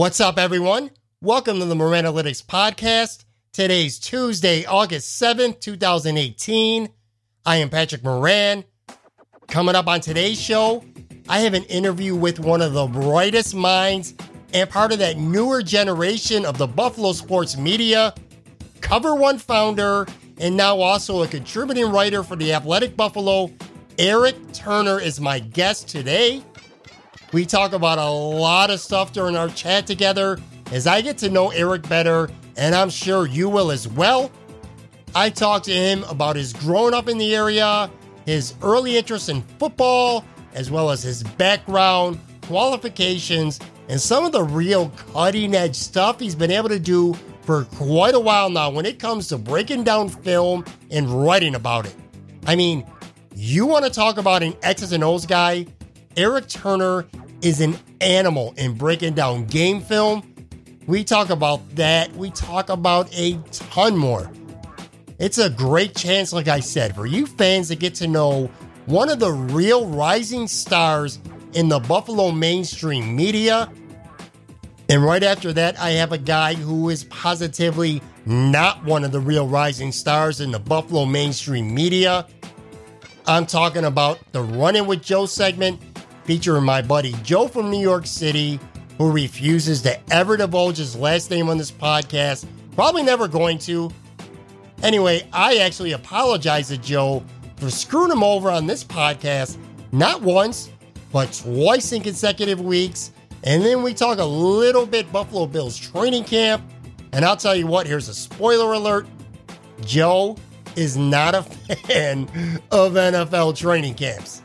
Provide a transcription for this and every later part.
What's up, everyone? Welcome to the Moran-Alytics Podcast. Today's Tuesday, August 7th, 2018. I am Patrick Moran. Coming up on today's show, I have an interview with one of the brightest minds and part of that newer generation of the Buffalo sports media, Cover One founder, and now also a contributing writer for the Athletic Buffalo. Erik Turner is my guest today. We talk about a lot of stuff during our chat together as I get to know Erik better, and I'm sure you will as well. I talked to him about his growing up in the area, his early interest in football, as well as his background, qualifications, and some of the real cutting edge stuff he's been able to do for quite a while now when it comes to breaking down film and writing about it. I mean, you want to talk about an X's and O's guy? Erik Turner is an animal in breaking down game film. We talk about that. We talk about a ton more. It's a great chance, like I said, for you fans to get to know one of the real rising stars in the Buffalo mainstream media. And right after that, I have a guy who is positively not one of the real rising stars in the Buffalo mainstream media. I'm talking about the Run-In With Joe segment featuring my buddy Joe from New York City, who refuses to ever divulge his last name on this podcast. Probably never going to. Anyway, I actually apologize to Joe for screwing him over on this podcast, not once, but twice in consecutive weeks. And then we talk a little bit Buffalo Bills training camp. And I'll tell you what, here's a spoiler alert Joe is not a fan of NFL training camps.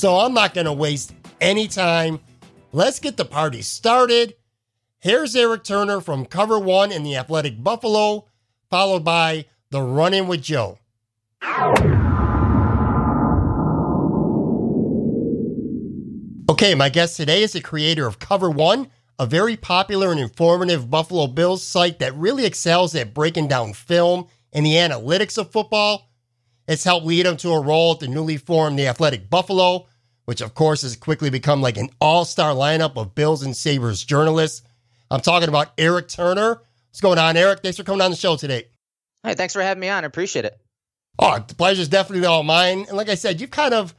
So I'm not going to waste any time. Let's get the party started. Here's Erik Turner from Cover One in the Athletic Buffalo, followed by The Run-In With Joe. Okay, my guest today is the creator of Cover One, a very popular and informative Buffalo Bills site that really excels at breaking down film and the analytics of football. It's helped lead him to a role at the newly formed The Athletic Buffalo, which of course has quickly become like an all star lineup of Bills and Sabres journalists. I'm talking about Erik Turner. What's going on, Erik? Thanks for coming on the show today. Hey, thanks for having me on. I appreciate it. Oh, the pleasure's definitely all mine. And like I said, you've kind of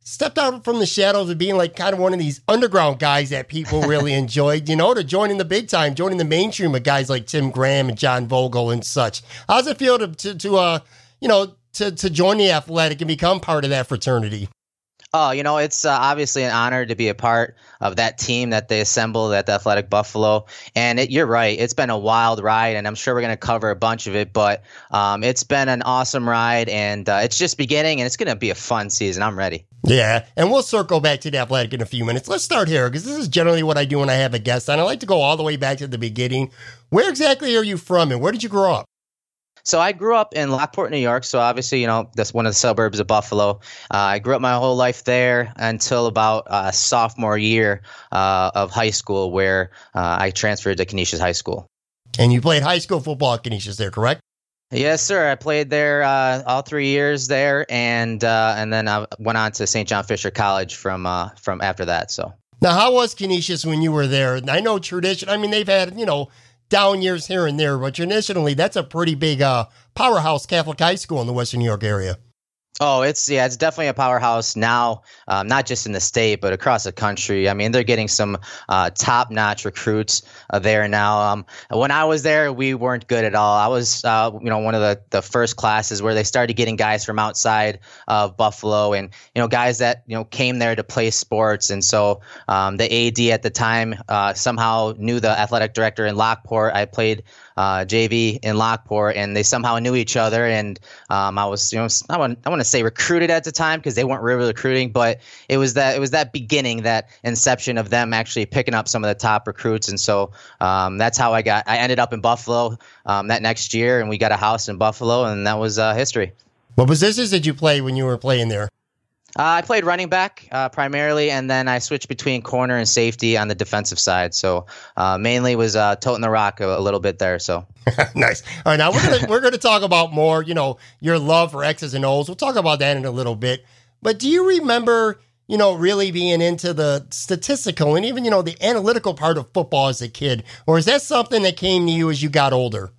stepped out from the shadows of being like kind of one of these underground guys that people really enjoyed, you know, to joining the big time, joining the mainstream of guys like Tim Graham and John Vogl and such. How does it feel to, to, to uh, you know, to, to join the athletic and become part of that fraternity? Oh, you know, it's uh, obviously an honor to be a part of that team that they assembled at the Athletic Buffalo. And it, you're right, it's been a wild ride, and I'm sure we're going to cover a bunch of it. But um, it's been an awesome ride, and uh, it's just beginning, and it's going to be a fun season. I'm ready. Yeah, and we'll circle back to the athletic in a few minutes. Let's start here because this is generally what I do when I have a guest on. I like to go all the way back to the beginning. Where exactly are you from, and where did you grow up? So I grew up in Lockport, New York. So obviously, you know, that's one of the suburbs of Buffalo. Uh, I grew up my whole life there until about uh, sophomore year uh, of high school, where uh, I transferred to Canisius High School. And you played high school football at Canisius there, correct? Yes, sir. I played there uh, all three years there, and uh, and then I went on to St. John Fisher College from from after that. So. Now, how was Canisius when you were there? I know tradition. I mean, they've had you know down years here and there, but traditionally that's a pretty big uh, powerhouse Catholic high school in the Western New York area. Oh, it's yeah, it's definitely a powerhouse now, um, not just in the state but across the country. I mean, they're getting some uh, top-notch recruits uh, there now. Um, when I was there, we weren't good at all. I was, uh, you know, one of the the first classes where they started getting guys from outside of Buffalo, and you know, guys that you know came there to play sports. And so um, the AD at the time uh, somehow knew the athletic director in Lockport. I played uh, JV in Lockport, and they somehow knew each other. And um, I was, you know, I want I want to say recruited at the time because they weren't really recruiting, but it was that it was that beginning, that inception of them actually picking up some of the top recruits. And so um, that's how I got. I ended up in Buffalo um, that next year, and we got a house in Buffalo, and that was uh, history. What positions did you play when you were playing there? Uh, I played running back uh, primarily, and then I switched between corner and safety on the defensive side. So uh, mainly was uh, toting the rock a, a, little bit there. So nice. All right, now we're gonna we're gonna talk about more. You know, your love for X's and O's. We'll talk about that in a little bit. But do you remember? You know, really being into the statistical and even, you know, the analytical part of football as a kid? Or is that something that came to you as you got older?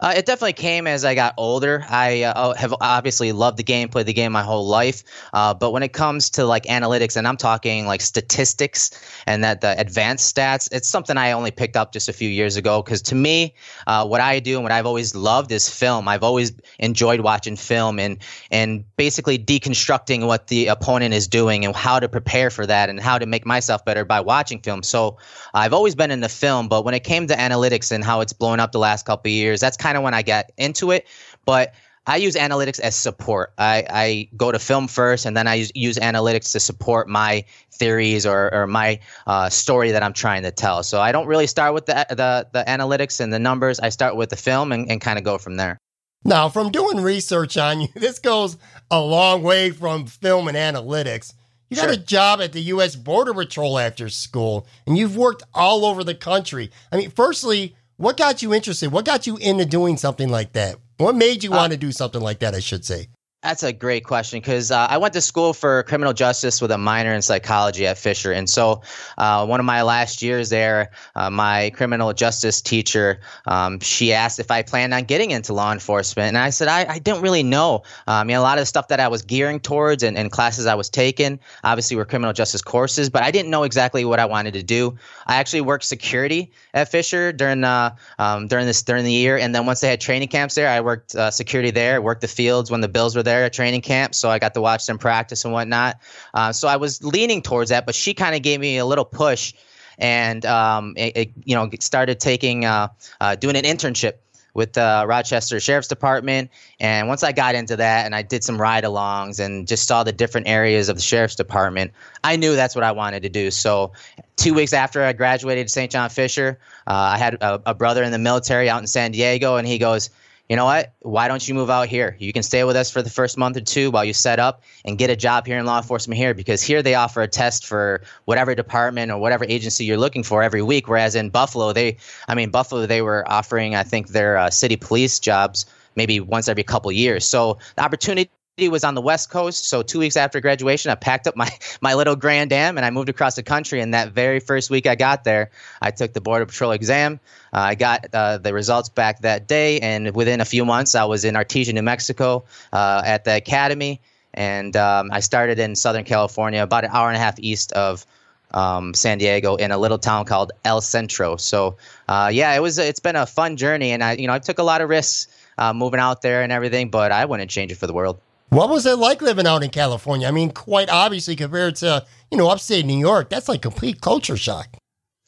Uh, it definitely came as I got older. I uh, oh, have obviously loved the game, played the game my whole life. Uh, but when it comes to like analytics, and I'm talking like statistics and that the advanced stats, it's something I only picked up just a few years ago. Because to me, uh, what I do and what I've always loved is film. I've always enjoyed watching film and and basically deconstructing what the opponent is doing and how to prepare for that and how to make myself better by watching film. So I've always been in the film, but when it came to analytics and how it's blown up the last couple years, that's kind of when I got into it. But I use analytics as support. I, I go to film first, and then I use, use analytics to support my theories or, or my uh, story that I'm trying to tell. So I don't really start with the the, the analytics and the numbers. I start with the film and, and kind of go from there. Now, from doing research on you, this goes a long way from film and analytics. You got sure. a job at the U.S. Border Patrol after school, and you've worked all over the country. I mean, firstly, what got you interested? What got you into doing something like that? What made you uh, want to do something like that? I should say. That's a great question because uh, I went to school for criminal justice with a minor in psychology at Fisher. And so, uh, one of my last years there, uh, my criminal justice teacher, um, she asked if I planned on getting into law enforcement. And I said, I, I didn't really know. Um, I mean, a lot of the stuff that I was gearing towards and, and classes I was taking obviously were criminal justice courses, but I didn't know exactly what I wanted to do. I actually worked security at Fisher during, uh, um, during, this, during the year. And then once they had training camps there, I worked uh, security there, worked the fields when the Bills were there there at training camp, so I got to watch them practice and whatnot. Uh, so I was leaning towards that, but she kind of gave me a little push, and um, it, it, you know started taking uh, uh, doing an internship with the Rochester Sheriff's Department. And once I got into that and I did some ride alongs and just saw the different areas of the Sheriff's Department, I knew that's what I wanted to do. So, two weeks after I graduated St. John Fisher, uh, I had a, a, brother in the military out in San Diego, and he goes, you know what? Why don't you move out here? You can stay with us for the first month or two while you set up and get a job here in law enforcement here because here they offer a test for whatever department or whatever agency you're looking for every week. Whereas in Buffalo, they, I mean, Buffalo, they were offering, I think, their uh, city police jobs maybe once every couple years. So the opportunity was on the West Coast. So two weeks after graduation, I packed up my my little Grand Am and I moved across the country. And that very first week I got there, I took the Border Patrol exam. Uh, I got uh, the results back that day, and within a few months, I was in Artesia, New Mexico, uh, at the academy. And um, I started in Southern California, about an hour and a half east of um, San Diego, in a little town called El Centro. So, uh, yeah, it was. It's been a fun journey, and I, you know, I took a lot of risks uh, moving out there and everything, but I wouldn't change it for the world. What was it like living out in California? I mean, quite obviously compared to, you know, upstate New York, that's like complete culture shock.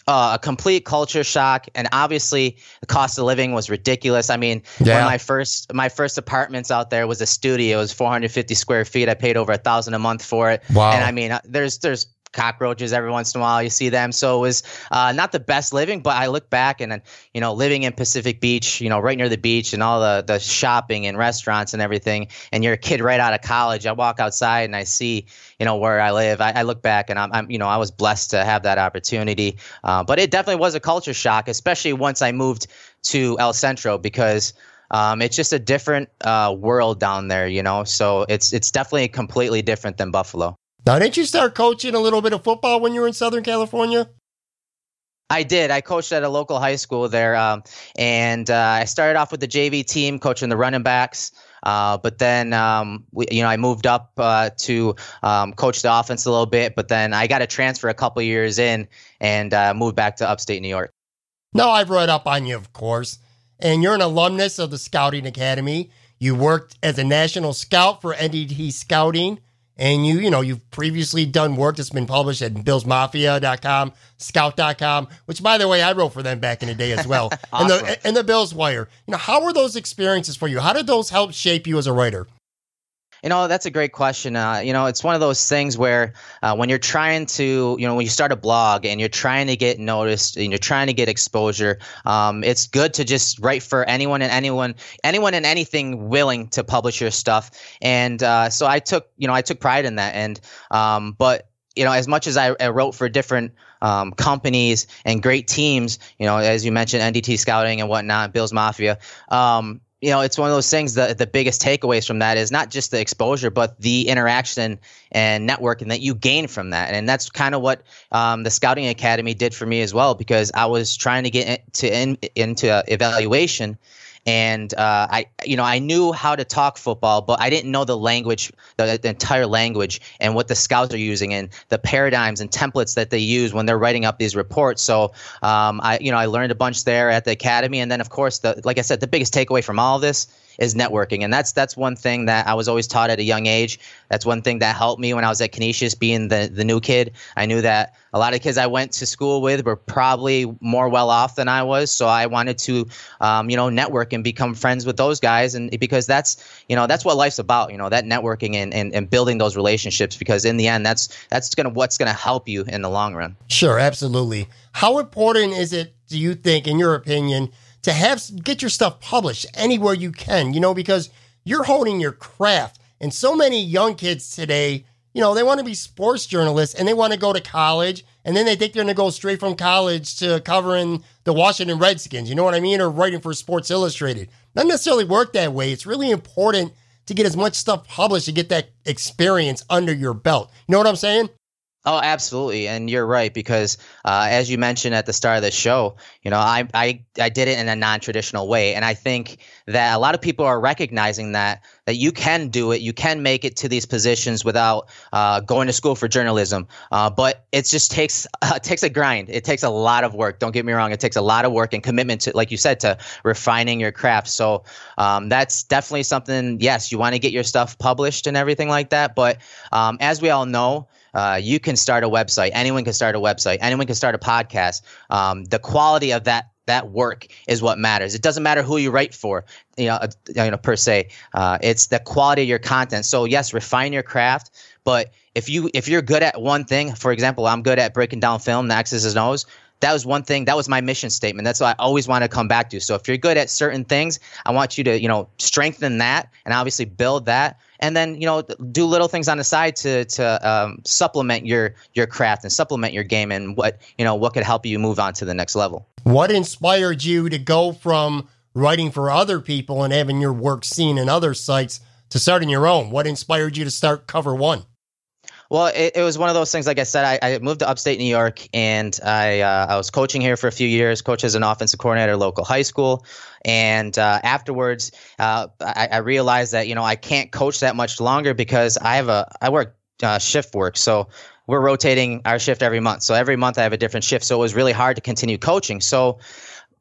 Uh, a complete culture shock, and obviously the cost of living was ridiculous. I mean, yeah. one of my first my first apartments out there was a studio. It was 450 square feet. I paid over a thousand a month for it. Wow. And I mean, uh, there's there's cockroaches every once in a while. You see them. So it was uh, not the best living, but I look back and, you know, living in Pacific Beach, you know, right near the beach and all the, the shopping and restaurants and everything. And you're a kid right out of college. I walk outside and I see, you know, where I live. I, I look back and I'm, I'm, you know, I was blessed to have that opportunity. Uh, but it definitely was a culture shock, especially once I moved to El Centro because. Um, it's just a different uh, world down there, you know. So it's it's definitely completely different than Buffalo. Now, didn't you start coaching a little bit of football when you were in Southern California? I did. I coached at a local high school there, um, and uh, I started off with the JV team, coaching the running backs. Uh, but then, um, we, you know, I moved up uh, to um, coach the offense a little bit. But then I got a transfer a couple years in and uh, moved back to upstate New York. No, I've read up on you, of course. And you're an alumnus of the Scouting Academy. You worked as a national scout for NDT Scouting. And you, you know, you've previously done work that's been published at BillsMafia.com, Scout.com, which, by the way, I wrote for them back in the day as well. awesome. and, the, and the Bills Wire. You know, how were those experiences for you? How did those help shape you as a writer? You know, that's a great question. Uh, you know, it's one of those things where uh, when you're trying to, you know, when you start a blog and you're trying to get noticed and you're trying to get exposure, um, it's good to just write for anyone and anyone, anyone and anything willing to publish your stuff. And uh, so I took, you know, I took pride in that. And, um, but, you know, as much as I, I wrote for different um, companies and great teams, you know, as you mentioned, NDT Scouting and whatnot, Bills Mafia, um, you know, it's one of those things that the biggest takeaways from that is not just the exposure, but the interaction and networking that you gain from that. And that's kind of what um, the Scouting Academy did for me as well, because I was trying to get to in, into evaluation and uh, I, you know, I knew how to talk football, but I didn't know the language, the, the, entire language, and what the scouts are using, and the paradigms and templates that they use when they're writing up these reports. So, um, I, you know, I learned a bunch there at the academy, and then of course, the like I said, the biggest takeaway from all this is networking, and that's that's one thing that I was always taught at a young age. That's one thing that helped me when I was at Canisius, being the the new kid. I knew that a lot of kids I went to school with were probably more well off than I was, so I wanted to, um, you know, network and become friends with those guys, and because that's you know that's what life's about, you know, that networking and and, and building those relationships, because in the end, that's that's gonna what's gonna help you in the long run. Sure, absolutely. How important is it, do you think, in your opinion? To have get your stuff published anywhere you can, you know, because you're honing your craft. And so many young kids today, you know, they want to be sports journalists and they want to go to college and then they think they're going to go straight from college to covering the Washington Redskins, you know what I mean, or writing for Sports Illustrated. Not necessarily work that way. It's really important to get as much stuff published to get that experience under your belt. You know what I'm saying? Oh, absolutely, and you're right because uh, as you mentioned at the start of the show, you know, I, I I did it in a non-traditional way, and I think that a lot of people are recognizing that that you can do it, you can make it to these positions without uh, going to school for journalism. Uh, but it just takes takes a grind. It takes a lot of work. Don't get me wrong. It takes a lot of work and commitment to, like you said, to refining your craft. So um, that's definitely something. Yes, you want to get your stuff published and everything like that. But um, as we all know. Uh, you can start a website. Anyone can start a website. Anyone can start a podcast. Um, the quality of that that work is what matters. It doesn't matter who you write for, you know, uh, you know per se. Uh, it's the quality of your content. So yes, refine your craft, but if you if you're good at one thing, for example, I'm good at breaking down film, the X's and O's. That was one thing. That was my mission statement. That's what I always want to come back to. So if you're good at certain things, I want you to you know strengthen that and obviously build that and then you know do little things on the side to to um, supplement your your craft and supplement your game and what you know what could help you move on to the next level. What inspired you to go from writing for other people and having your work seen in other sites to starting your own? What inspired you to start Cover One? Well, it, it, was one of those things. Like I said, I, I moved to upstate New York, and I uh, I was coaching here for a few years. Coach as an offensive coordinator at a local high school, and uh, afterwards, uh, I, I, realized that you know I can't coach that much longer because I have a I work uh, shift work, so we're rotating our shift every month. So every month I have a different shift. So it was really hard to continue coaching. So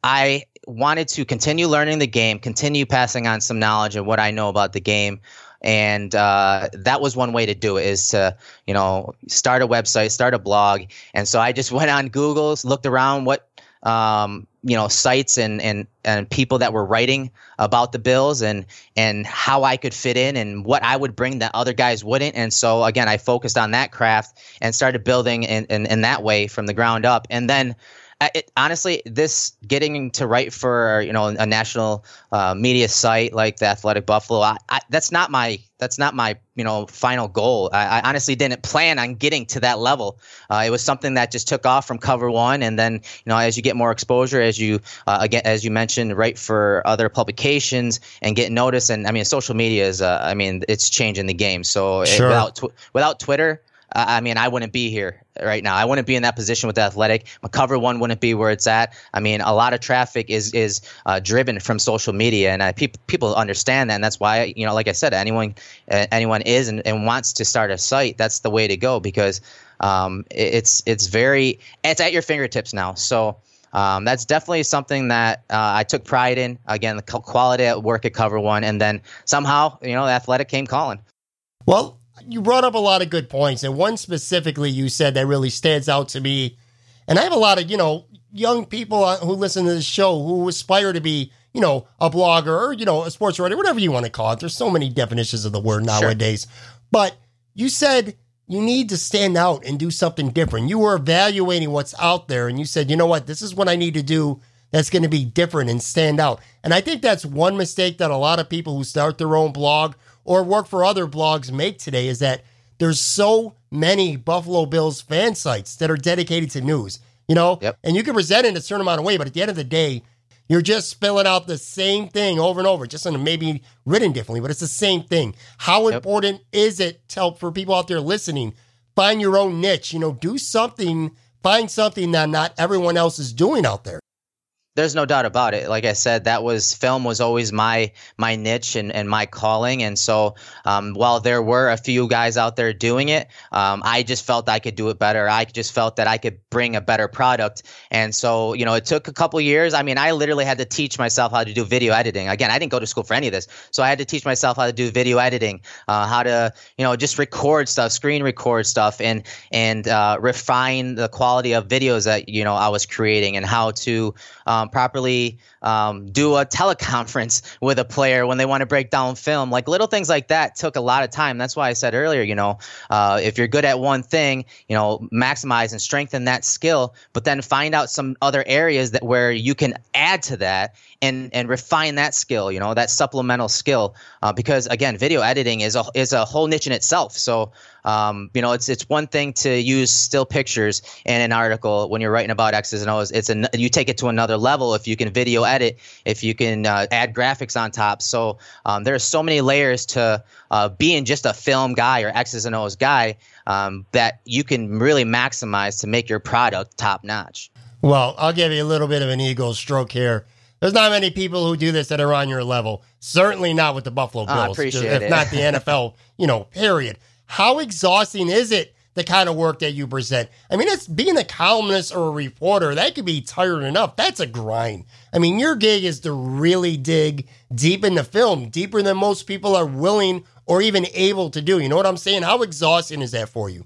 I wanted to continue learning the game, continue passing on some knowledge of what I know about the game and uh, that was one way to do it is to you know start a website start a blog and so i just went on google looked around what um, you know sites and and and people that were writing about the bills and and how i could fit in and what i would bring that other guys wouldn't. And so again i focused on that craft and started building in, in, in that way from the ground up. And then it, honestly, this getting to write for you know a national uh, media site like the Athletic Buffalo, I, I, that's not my that's not my you know final goal. I, I honestly didn't plan on getting to that level. Uh, it was something that just took off from Cover One, and then you know as you get more exposure, as you uh, again as you mentioned, write for other publications and get noticed. And I mean, social media is uh, I mean it's changing the game. So sure. it, without tw- without Twitter I mean, I wouldn't be here right now. I wouldn't be in that position with the Athletic. My cover one wouldn't be where it's at. I mean, a lot of traffic is is uh, driven from social media, and uh, people people understand that, and that's why you know, like I said, anyone uh, anyone is and, and wants to start a site. That's the way to go because um, it, it's it's very it's at your fingertips now. So. Um, that's definitely something that uh, I took pride in. Again, the quality at work at Cover One, and then somehow, you know, the Athletic came calling. Well, you brought up a lot of good points, and one specifically you said that really stands out to me. And I have a lot of you know young people uh, who listen to this show who aspire to be you know a blogger or you know a sports writer, whatever you want to call it. There's so many definitions of the word nowadays, sure. but you said you need to stand out and do something different. You were evaluating what's out there, and you said, you know what, this is what I need to do that's going to be different and stand out. And I think that's one mistake that a lot of people who start their own blog or work for other blogs make today is that there's so many Buffalo Bills fan sites that are dedicated to news, you know? Yep. And you can present it in a certain amount of way, but at the end of the day, you're just spilling out the same thing over and over, just in maybe written differently, but it's the same thing. How yep. important is it to help for people out there listening? Find your own niche, you know, do something, find something that not everyone else is doing out there. There's no doubt about it. Like I said, that was film was always my my niche and, and my calling. And so um, while there were a few guys out there doing it, um, I just felt I could do it better. I just felt that I could bring a better product. And so you know, it took a couple years. I mean, I literally had to teach myself how to do video editing. Again, I didn't go to school for any of this, so I had to teach myself how to do video editing, uh, how to you know just record stuff, screen record stuff, and and uh, refine the quality of videos that you know I was creating, and how to um, um, properly um, do a teleconference with a player when they want to break down film. Like little things like that took a lot of time. That's why I said earlier, you know, uh, if you're good at one thing, you know, maximize and strengthen that skill, but then find out some other areas that where you can add to that and and refine that skill. You know, that supplemental skill. Uh, because again, video editing is a is a whole niche in itself. So um, you know, it's it's one thing to use still pictures in an article when you're writing about X's and O's. It's an you take it to another level if you can video if you can uh, add graphics on top. So um, there are so many layers to uh, being just a film guy or X's and O's guy um, that you can really maximize to make your product top notch. Well, I'll give you a little bit of an ego stroke here. There's not many people who do this that are on your level. Certainly not with the Buffalo Bills. Oh, appreciate if it. not the NFL, you know, period. How exhausting is it the kind of work that you present? I mean, it's being a columnist or a reporter, that could be tired enough. That's a grind. I mean, your gig is to really dig deep in the film, deeper than most people are willing or even able to do. You know what I'm saying? How exhausting is that for you?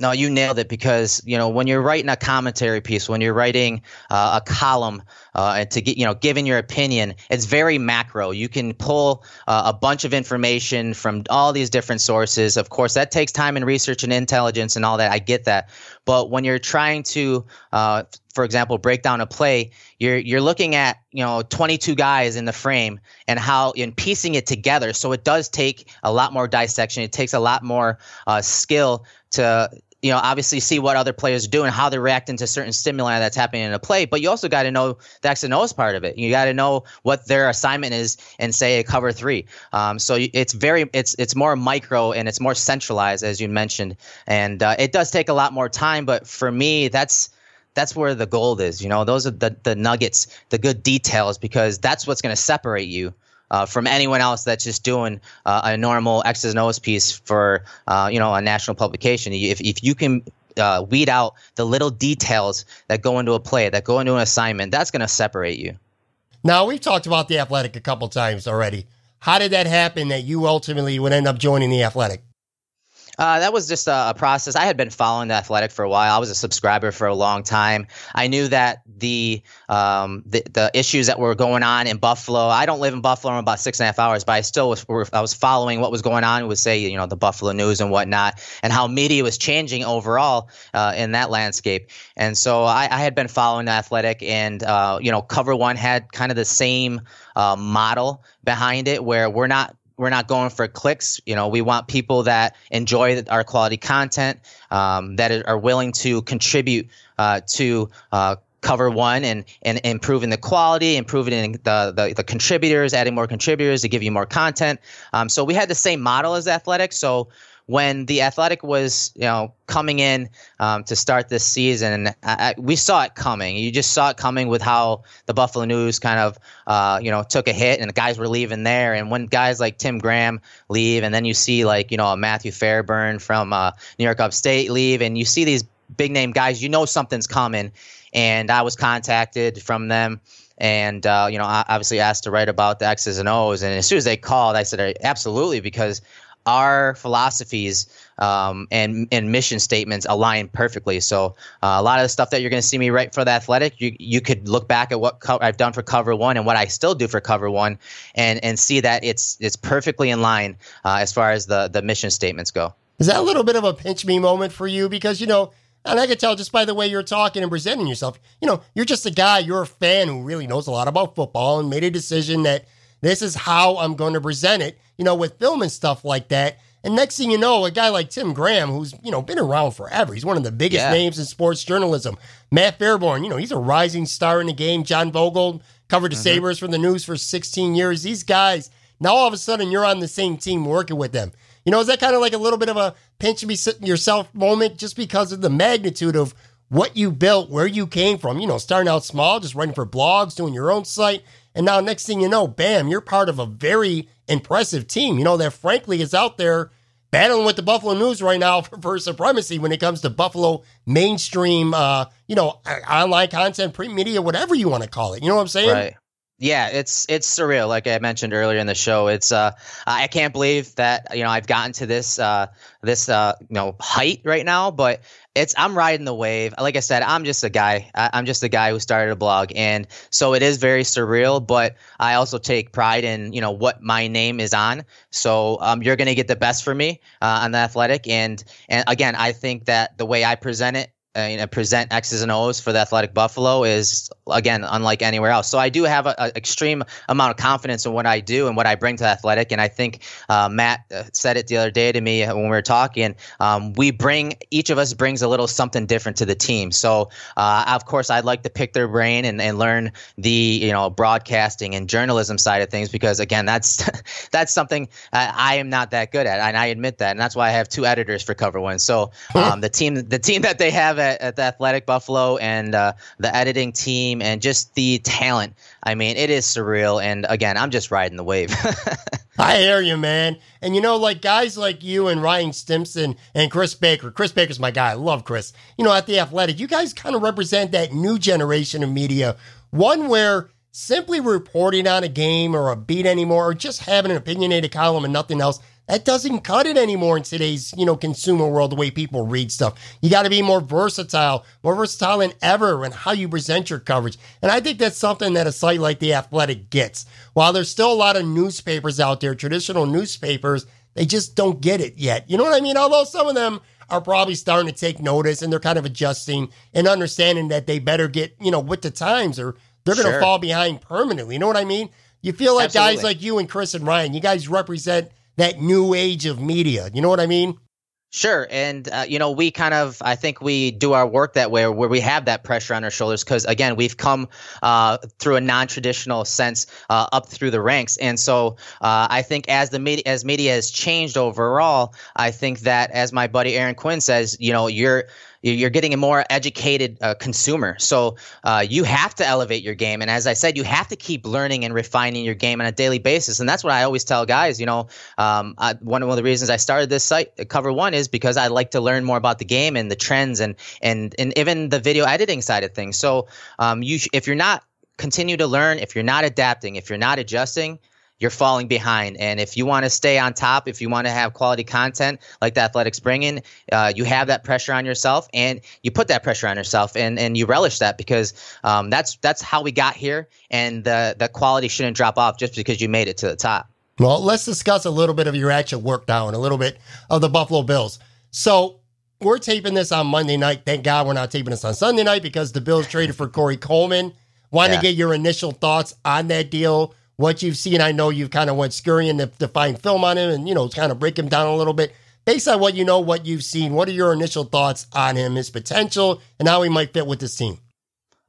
No, you nailed it because you know when you're writing a commentary piece, when you're writing uh, a column, uh, to get you know giving your opinion, it's very macro. You can pull uh, a bunch of information from all these different sources. Of course, that takes time and research and intelligence and all that. I get that, but when you're trying to, uh, for example, break down a play, you're you're looking at you know 22 guys in the frame and how in piecing it together. So it does take a lot more dissection. It takes a lot more uh, skill to you know, obviously see what other players do and how they're reacting to certain stimuli that's happening in a play. But you also got to know the X and O's part of it. You got to know what their assignment is and say a cover three. Um, so it's very, it's it's more micro and it's more centralized as you mentioned, and uh, it does take a lot more time. But for me, that's that's where the gold is. You know, those are the the nuggets, the good details, because that's what's going to separate you uh, from anyone else that's just doing uh, a normal X's and O's piece for uh, you know a national publication. If if you can uh, weed out the little details that go into a play, that go into an assignment, that's going to separate you. Now we've talked about the athletic a couple times already. How did that happen that you ultimately would end up joining the athletic? Uh, that was just a, a, process. I had been following the Athletic for a while. I was a subscriber for a long time. I knew that the, um, the the issues that were going on in Buffalo. I don't live in Buffalo. I'm about six and a half hours, but I still was. I was following what was going on with, say, you know, the Buffalo news and whatnot, and how media was changing overall uh, in that landscape. And so I, I, had been following the Athletic, and uh, you know, Cover One had kind of the same uh, model behind it, where we're not we're not going for clicks. You know, we want people that enjoy our quality content, um, that are willing to contribute uh, to uh, cover one and, and improving the quality, improving the, the, the contributors, adding more contributors to give you more content. Um, so we had the same model as Athletic. So when the Athletic was, you know, coming in um, to start this season, I, I, we saw it coming. You just saw it coming with how the Buffalo News kind of, uh, you know, took a hit and the guys were leaving there. And when guys like Tim Graham leave, and then you see like, you know, Matthew Fairburn from uh, New York Upstate leave, and you see these big name guys, you know something's coming. And I was contacted from them and uh, you know I obviously asked to write about the X's and O's. And as soon as they called, I said absolutely because our philosophies um, and and mission statements align perfectly. So uh, a lot of the stuff that you're going to see me write for the Athletic, you you could look back at what co- I've done for Cover One and what I still do for Cover One, and and see that it's it's perfectly in line uh, as far as the the mission statements go. Is that a little bit of a pinch me moment for you? Because you know and I could tell just by the way you're talking and presenting yourself, you know, you're just a guy, you're a fan who really knows a lot about football and made a decision that this is how I'm going to present it, you know, with film and stuff like that. And next thing you know, a guy like Tim Graham, who's, you know, been around forever, he's one of the biggest yeah. names in sports journalism. Matt Fairburn, you know, he's a rising star in the game. John Vogl covered the mm-hmm. Sabres for the news for 16 years. These guys, now all of a sudden you're on the same team working with them. You know, is that kind of like a little bit of a pinch yourself moment just because of the magnitude of what you built, where you came from? You know, starting out small, just writing for blogs, doing your own site. And now, next thing you know, bam, you're part of a very impressive team, you know, that frankly is out there battling with the Buffalo News right now for, for supremacy when it comes to Buffalo mainstream, uh, you know, online content, print media, whatever you want to call it. You know what I'm saying? Right. Yeah, it's it's surreal. Like I mentioned earlier in the show, it's uh, I can't believe that you know I've gotten to this uh, this uh, you know height right now. But it's I'm riding the wave. Like I said, I'm just a guy. I, am just a guy who started a blog, and so it is very surreal. But I also take pride in you know what my name is on. So um, you're gonna get the best for me uh, on the athletic, and and again, I think that the way I present it uh, you know, present X's and O's for the Athletic Buffalo is again unlike anywhere else. So I do have an extreme amount of confidence in what I do and what I bring to Athletic. And I think uh, Matt uh, said it the other day to me when we were talking. Um, we bring each of us brings a little something different to the team. So uh, of course I'd like to pick their brain and, and learn the you know broadcasting and journalism side of things because again that's that's something I am not that good at and I admit that and that's why I have two editors for Cover One. So um, the team the team that they have at, at the Athletic Buffalo and uh, the editing team and just the talent. I mean, it is surreal. And again, I'm just riding the wave. I hear you, man. And you know, like guys like you and Ryan Stimson and Chris Baker. Chris Baker's my guy. I love Chris. You know, at the Athletic, you guys kind of represent that new generation of media, one where simply reporting on a game or a beat anymore, or just having an opinionated column and nothing else that doesn't cut it anymore in today's, you know, consumer world, the way people read stuff. You got to be more versatile, more versatile than ever in how you present your coverage. And I think that's something that a site like The Athletic gets. While there's still a lot of newspapers out there, traditional newspapers, they just don't get it yet. You know what I mean? Although some of them are probably starting to take notice and they're kind of adjusting and understanding that they better get, you know, with the times or they're going to sure. fall behind permanently. You know what I mean? You feel like Absolutely. guys like you and Chris and Ryan, you guys represent that new age of media. You know what I mean? Sure, and uh, you know we kind of I think we do our work that way where we have that pressure on our shoulders because again we've come uh, through a non-traditional sense uh, up through the ranks, and so uh, I think as the media as media has changed overall, I think that as my buddy Aaron Quinn says, you know you're you're getting a more educated uh, consumer. So uh, you have to elevate your game. And as I said, you have to keep learning and refining your game on a daily basis. And that's what I always tell guys. You know, um, I, one of the reasons I started this site, uh, Cover One, is because I like to learn more about the game and the trends and and and even the video editing side of things. So um, you, if you're not continue to learn, if you're not adapting, if you're not adjusting, you're falling behind. And if you want to stay on top, if you want to have quality content like the Athletics bring in, uh, you have that pressure on yourself, and you put that pressure on yourself, and and you relish that because um, that's that's how we got here, and the the quality shouldn't drop off just because you made it to the top. Well, let's discuss a little bit of your actual work now, and a little bit of the Buffalo Bills. So we're taping this on Monday night. Thank God we're not taping this on Sunday night because the Bills traded for Corey Coleman. Want yeah. to get your initial thoughts on that deal? What you've seen. I know you've kind of went scurrying to, to find film on him and, you know, kind of break him down a little bit. Based on what you know, what you've seen, what are your initial thoughts on him, his potential, and how he might fit with this team?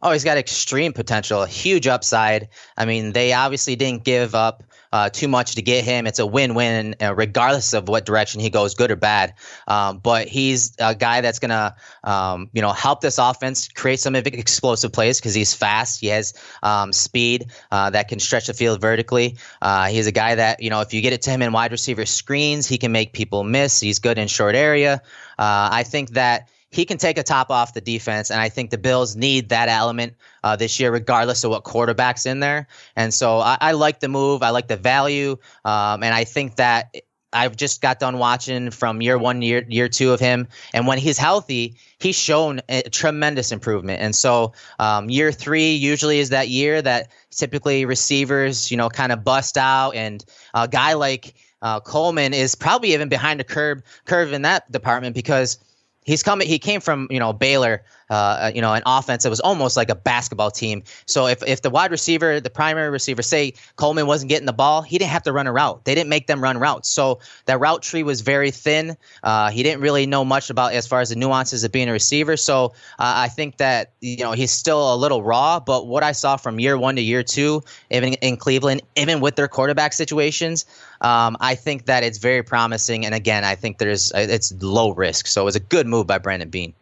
Oh, he's got extreme potential, a huge upside. I mean, they obviously didn't give up uh, too much to get him. It's a win-win, uh, regardless of what direction he goes, good or bad. Um, but he's a guy that's gonna, um, you know, help this offense create some explosive plays because he's fast. He has um, speed uh, that can stretch the field vertically. Uh, he's a guy that, you know, if you get it to him in wide receiver screens, he can make people miss. He's good in short area. Uh, I think that he can take a top off the defense, and I think the Bills need that element uh, this year, regardless of what quarterback's in there. And so I, I like the move. I like the value, um, and I think that I've just got done watching from year one, year year two of him, and when he's healthy, he's shown a tremendous improvement. And so, um, year three usually is that year that typically receivers, you know, kind of bust out, and a guy like uh, Coleman is probably even behind the curve curve in that department because he's coming he came from you know baylor uh, you know an offense that was almost like a basketball team so if, if the wide receiver the primary receiver say coleman wasn't getting the ball he didn't have to run a route they didn't make them run routes so that route tree was very thin uh, he didn't really know much about as far as the nuances of being a receiver so uh, i think that you know he's still a little raw but what i saw from year one to year two even in cleveland even with their quarterback situations um, I think that it's very promising. And again, I think there's it's low risk. So it was a good move by Brandon Beane.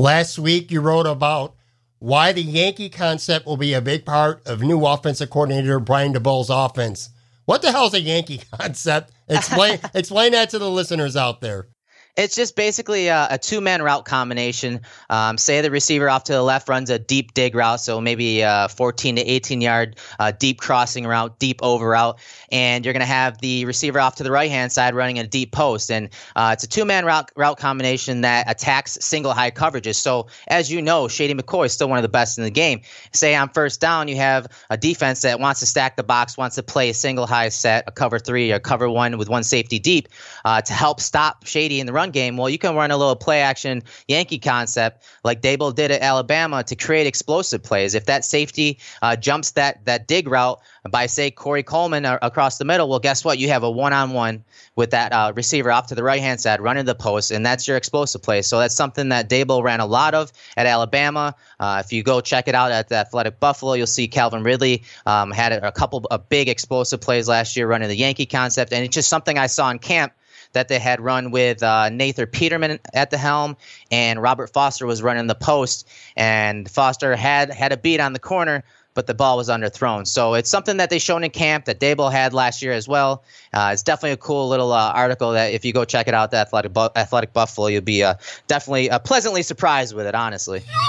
Last week, you wrote about why the Yankee concept will be a big part of new offensive coordinator Brian Daboll's offense. What the hell is a Yankee concept? Explain explain that to the listeners out there. It's just basically a, a two man route combination. Um, say the receiver off to the left runs a deep dig route, so maybe a 14 to 18 yard uh, deep crossing route, deep over route, and you're going to have the receiver off to the right hand side running a deep post. And uh, it's a two man route, route combination that attacks single high coverages. So, as you know, Shady McCoy is still one of the best in the game. Say on first down, you have a defense that wants to stack the box, wants to play a single high set, a cover three, or cover one with one safety deep uh, to help stop Shady in the run game, well, you can run a little play action Yankee concept like Daboll did at Alabama to create explosive plays. If that safety uh, jumps that that dig route by say Corey Coleman across the middle, well, guess what? You have a one on one with that uh, receiver off to the right hand side, running the post, and that's your explosive play. So that's something that Daboll ran a lot of at Alabama. Uh, if you go check it out at the Athletic Buffalo, you'll see Calvin Ridley um, had a, a couple of big explosive plays last year running the Yankee concept, and it's just something I saw in camp that they had run with uh, Nathan Peterman at the helm, and Robert Foster was running the post. And Foster had had a beat on the corner, but the ball was underthrown. So it's something that they shown in camp that Daboll had last year as well. Uh, it's definitely a cool little uh, article that if you go check it out, the Athletic, Bu- Athletic Buffalo, you'll be uh, definitely uh, pleasantly surprised with it, honestly.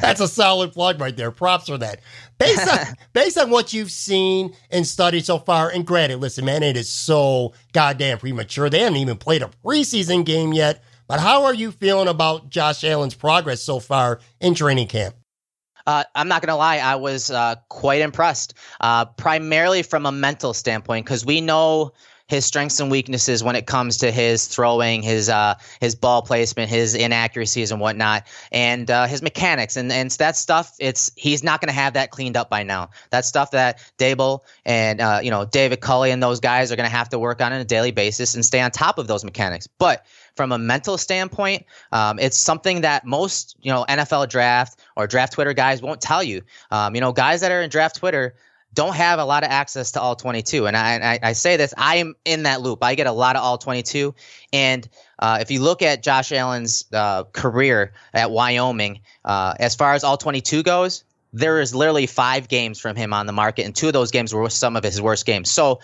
That's a solid plug right there. Props for that. Based on, based on what you've seen and studied so far, and granted, listen, man, it is so goddamn premature. They haven't even played a preseason game yet. But how are you feeling about Josh Allen's progress so far in training camp? Uh, I'm not going to lie, I was uh, quite impressed, uh, primarily from a mental standpoint, because we know his strengths and weaknesses when it comes to his throwing, his uh, his ball placement, his inaccuracies and whatnot, and uh, his mechanics and and that stuff. It's he's not going to have that cleaned up by now. That stuff that Daboll and uh, you know David Culley and those guys are going to have to work on on a daily basis and stay on top of those mechanics. But from a mental standpoint, um, it's something that most you know NFL draft or draft Twitter guys won't tell you. Um, you know, guys that are in draft Twitter don't have a lot of access to all 22. And I, I, I say this, I am in that loop. I get a lot of all 22. And uh, if you look at Josh Allen's uh, career at Wyoming, uh, as far as all 22 goes, there is literally five games from him on the market, and two of those games were some of his worst games. So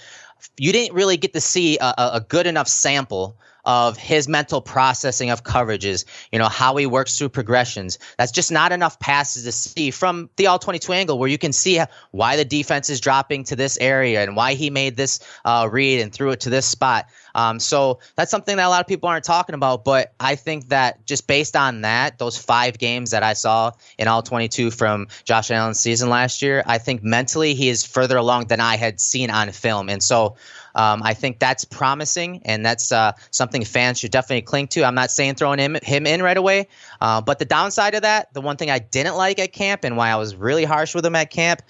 you didn't really get to see a, a good enough sample of his mental processing of coverages, you know, how he works through progressions. That's just not enough passes to see from the all 22 angle where you can see why the defense is dropping to this area and why he made this uh, read and threw it to this spot. Um, so that's something that a lot of people aren't talking about. But I think that just based on that, those five games that I saw in all 22 from Josh Allen's season last year, I think mentally he is further along than I had seen on film. And so um, I think that's promising, and that's uh, something fans should definitely cling to. I'm not saying throwing him, him in right away, uh, but the downside of that, the one thing I didn't like at camp, and why I was really harsh with him at camp,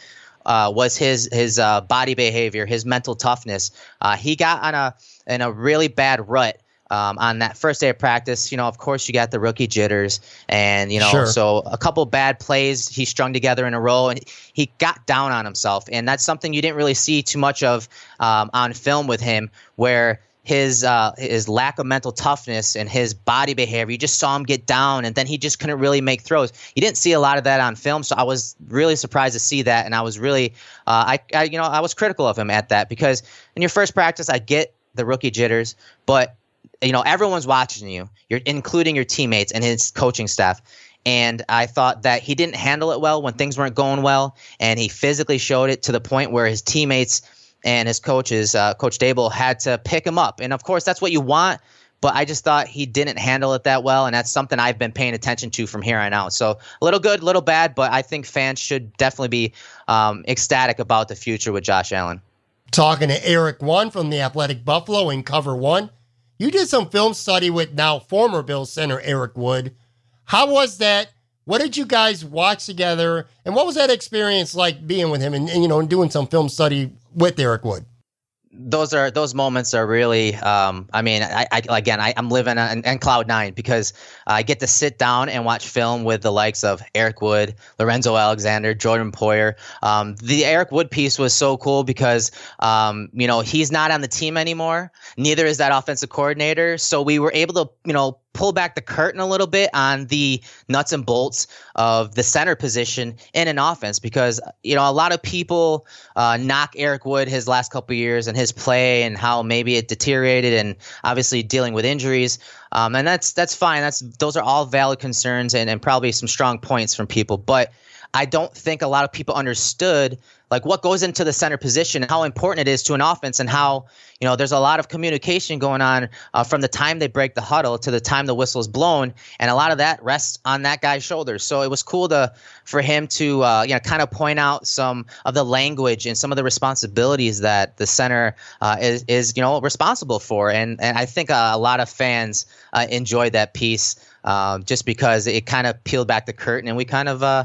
uh, was his his uh, body behavior, his mental toughness. Uh, he got on a in a really bad rut um, on that first day of practice, you know, of course, you got the rookie jitters, and you know, Sure. so a couple bad plays he strung together in a row, and he got down on himself, and that's something you didn't really see too much of um, on film with him, where his uh, his lack of mental toughness and his body behavior. You just saw him get down, and then he just couldn't really make throws. You didn't see a lot of that on film, so I was really surprised to see that, and I was really, uh, I, I you know I was critical of him at that because in your first practice, I get the rookie jitters, but you know everyone's watching you, you're including your teammates and his coaching staff. And I thought that he didn't handle it well when things weren't going well, and he physically showed it to the point where his teammates and his coaches, uh, Coach Daboll, had to pick him up. And of course, that's what you want. But I just thought he didn't handle it that well, and that's something I've been paying attention to from here on out. So a little good, a little bad, but I think fans should definitely be um, ecstatic about the future with Josh Allen. Talking to Erik One from the Athletic Buffalo in Cover One. You did some film study with now former Bill center Eric Wood. How was that? What did you guys watch together? And what was that experience like being with him and, and you know, and doing some film study with Eric Wood? Those are those moments are really um, i mean I, I again I, i'm living on, on cloud nine because i get to sit down and watch film with the likes of eric wood lorenzo alexander jordan poyer. Um, the eric wood piece was so cool because um, you know he's not on the team anymore neither is that offensive coordinator. So we were able to you know pull back the curtain a little bit on the nuts and bolts of the center position in an offense because you know a lot of people uh, knock Eric Wood his last couple years and his play and how maybe it deteriorated and obviously dealing with injuries. Um, and that's that's fine. That's those are all valid concerns and, and probably some strong points from people. But I don't think a lot of people understood like what goes into the center position how important it is to an offense and how you know there's a lot of communication going on uh, from the time they break the huddle to the time the whistle is blown and a lot of that rests on that guy's shoulders. So it was cool to for him to uh, you know kind of point out some of the language and some of the responsibilities that the center uh, is is you know responsible for and and I think a lot of fans uh, enjoyed that piece um, just because it kind of peeled back the curtain and we kind of uh,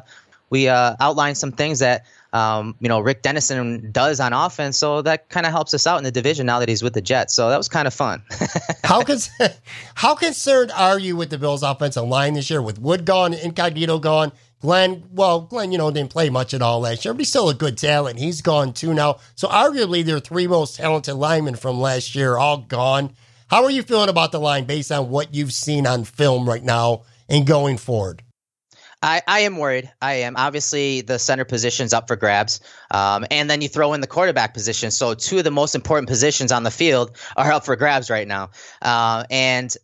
we uh, outlined some things that um, you know Rick Dennison does on offense, so that kind of helps us out in the division now that he's with the Jets. So that was kind of fun. how con- how concerned are you with the Bills' offensive line this year with Wood gone, Incognito gone? Glenn, well, Glenn, you know, didn't play much at all last year, but he's still a good talent. He's gone too now. So arguably their three most talented linemen from last year all gone. How are you feeling about the line based on what you've seen on film right now and going forward? I, I am worried. I am. Obviously, the center position's up for grabs. Um, and then you throw in the quarterback position. So, two of the most important positions on the field are up for grabs right now. Uh, and,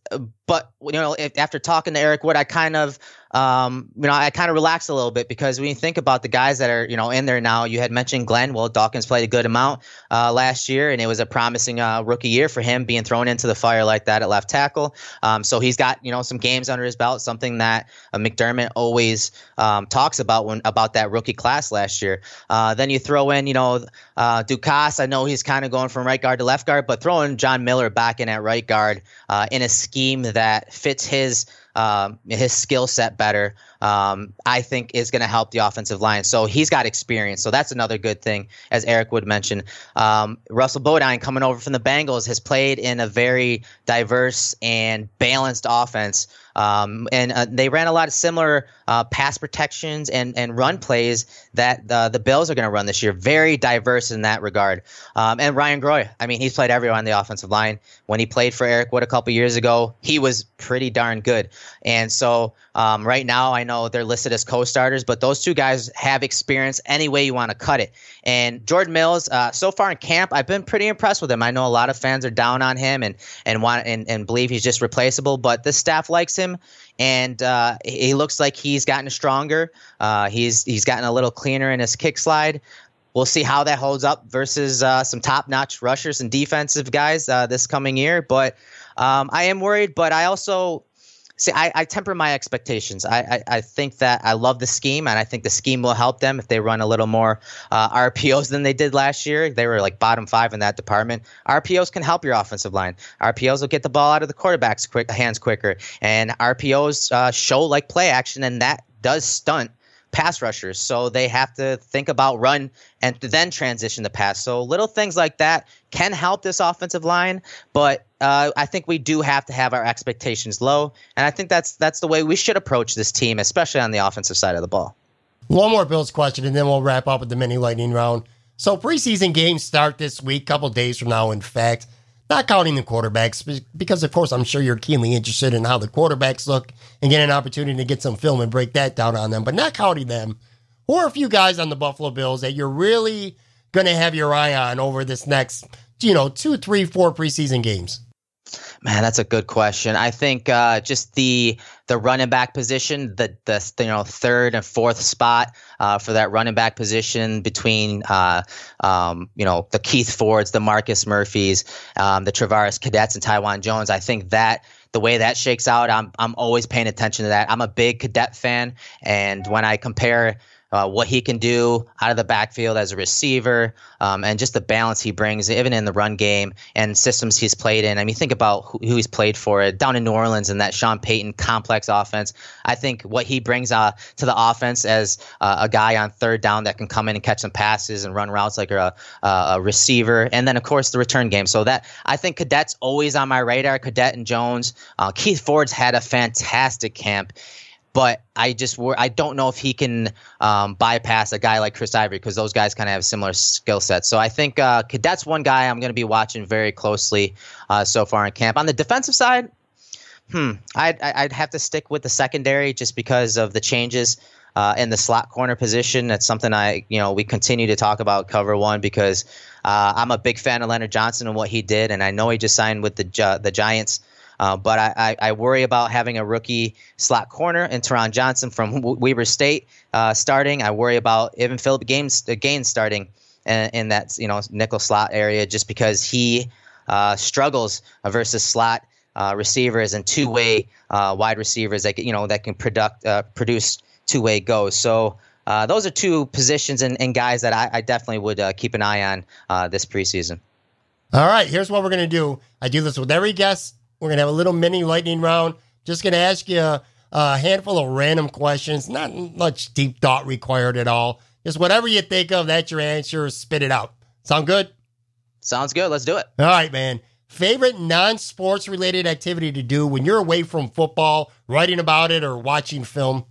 but, you know, if, after talking to Eric Wood, I kind of, um, you know, I kind of relaxed a little bit because when you think about the guys that are, you know, in there now, you had mentioned Glenn. Well, Dawkins played a good amount uh, last year, and it was a promising uh, rookie year for him being thrown into the fire like that at left tackle. Um, so he's got, you know, some games under his belt, something that uh, McDermott always um, talks about when about that rookie class last year. Uh, then you throw in, you know, uh, Ducasse. I know he's kind of going from right guard to left guard, but throwing John Miller back in at right guard uh, in a scheme that fits his um, his skill set better, um, I think is going to help the offensive line. So he's got experience. So that's another good thing, as Eric would mention. Um, Russell Bodine coming over from the Bengals has played in a very diverse and balanced offense. Um, and uh, they ran a lot of similar uh, pass protections and, and run plays that uh, the Bills are going to run this year. Very diverse in that regard. Um, and Ryan Groy, I mean, he's played everywhere on the offensive line. When he played for Eric Wood a couple years ago, he was pretty darn good. And so um, right now, I know they're listed as co-starters, but those two guys have experience any way you want to cut it. And Jordan Mills, uh, so far in camp, I've been pretty impressed with him. I know a lot of fans are down on him and and want and, and believe he's just replaceable, but the staff likes him and uh, he looks like he's gotten stronger. Uh, he's he's gotten a little cleaner in his kick slide. We'll see how that holds up versus uh, some top-notch rushers and defensive guys uh, this coming year. But um, I am worried. But I also see I, I temper my expectations. I, I, I think that I love the scheme, and I think the scheme will help them if they run a little more uh, RPOs than they did last year. They were like bottom five in that department. RPOs can help your offensive line. RPOs will get the ball out of the quarterback's quick hands quicker, and RPOs uh, show like play action, and that does stunt pass rushers, so they have to think about run and then transition the pass. So little things like that can help this offensive line, but uh, I think we do have to have our expectations low, and I think that's that's the way we should approach this team, especially on the offensive side of the ball. One more Bills question, and then we'll wrap up with the mini lightning round. So preseason games start this week, couple days from now, in fact. Not counting the quarterbacks, because of course I'm sure you're keenly interested in how the quarterbacks look and get an opportunity to get some film and break that down on them. But not counting them, who are a few guys on the Buffalo Bills that you're really going to have your eye on over this next, you know, two, three, four preseason games? Man, that's a good question. I think uh, just the the running back position, the the you know third and fourth spot uh, for that running back position between uh, um, you know the Keith Fords, the Marcus Murphys, um, the Travaris Cadets, and Taiwan Jones. I think that the way that shakes out, I'm I'm always paying attention to that. I'm a big cadet fan, and when I compare uh, what he can do out of the backfield as a receiver, um, and just the balance he brings, even in the run game and systems he's played in. I mean, think about who, who he's played for it. down in New Orleans in that Sean Payton complex offense. I think what he brings uh, to the offense as uh, a guy on third down that can come in and catch some passes and run routes like a, a receiver, and then of course the return game. So that I think Cadet's always on my radar. Cadet and Jones, uh, Keith Ford's had a fantastic camp but I just I don't know if he can um, bypass a guy like Chris Ivory because those guys kind of have similar skill sets. So I think uh, Cadet's one guy I'm going to be watching very closely uh, so far in camp. On the defensive side, hmm, I'd I'd have to stick with the secondary just because of the changes. Uh, in the slot corner position, that's something I, you know, we continue to talk about cover one because uh, I'm a big fan of Leonard Johnson and what he did, and I know he just signed with the the Giants. Uh, but I, I, I, worry about having a rookie slot corner and Taron Johnson from Weber State uh, starting. I worry about even Phillip Gaines, uh, Gaines starting in, in, that you know nickel slot area just because he uh, struggles versus slot uh, receivers and two way wide receivers that you know that can product produce two way goes. So. those are two positions and, and guys that I, I definitely would keep an eye on this preseason. All right, here's what we're going to do. I do this with every guest we're going to have a little mini lightning round. Just going to ask you a, a handful of random questions, not much deep thought required at all. Just whatever you think of, that's your answer. Spit it out. Sound good? Sounds good. Let's do it. All right, man. Favorite non sports related activity to do when you're away from football, writing about it, or watching film?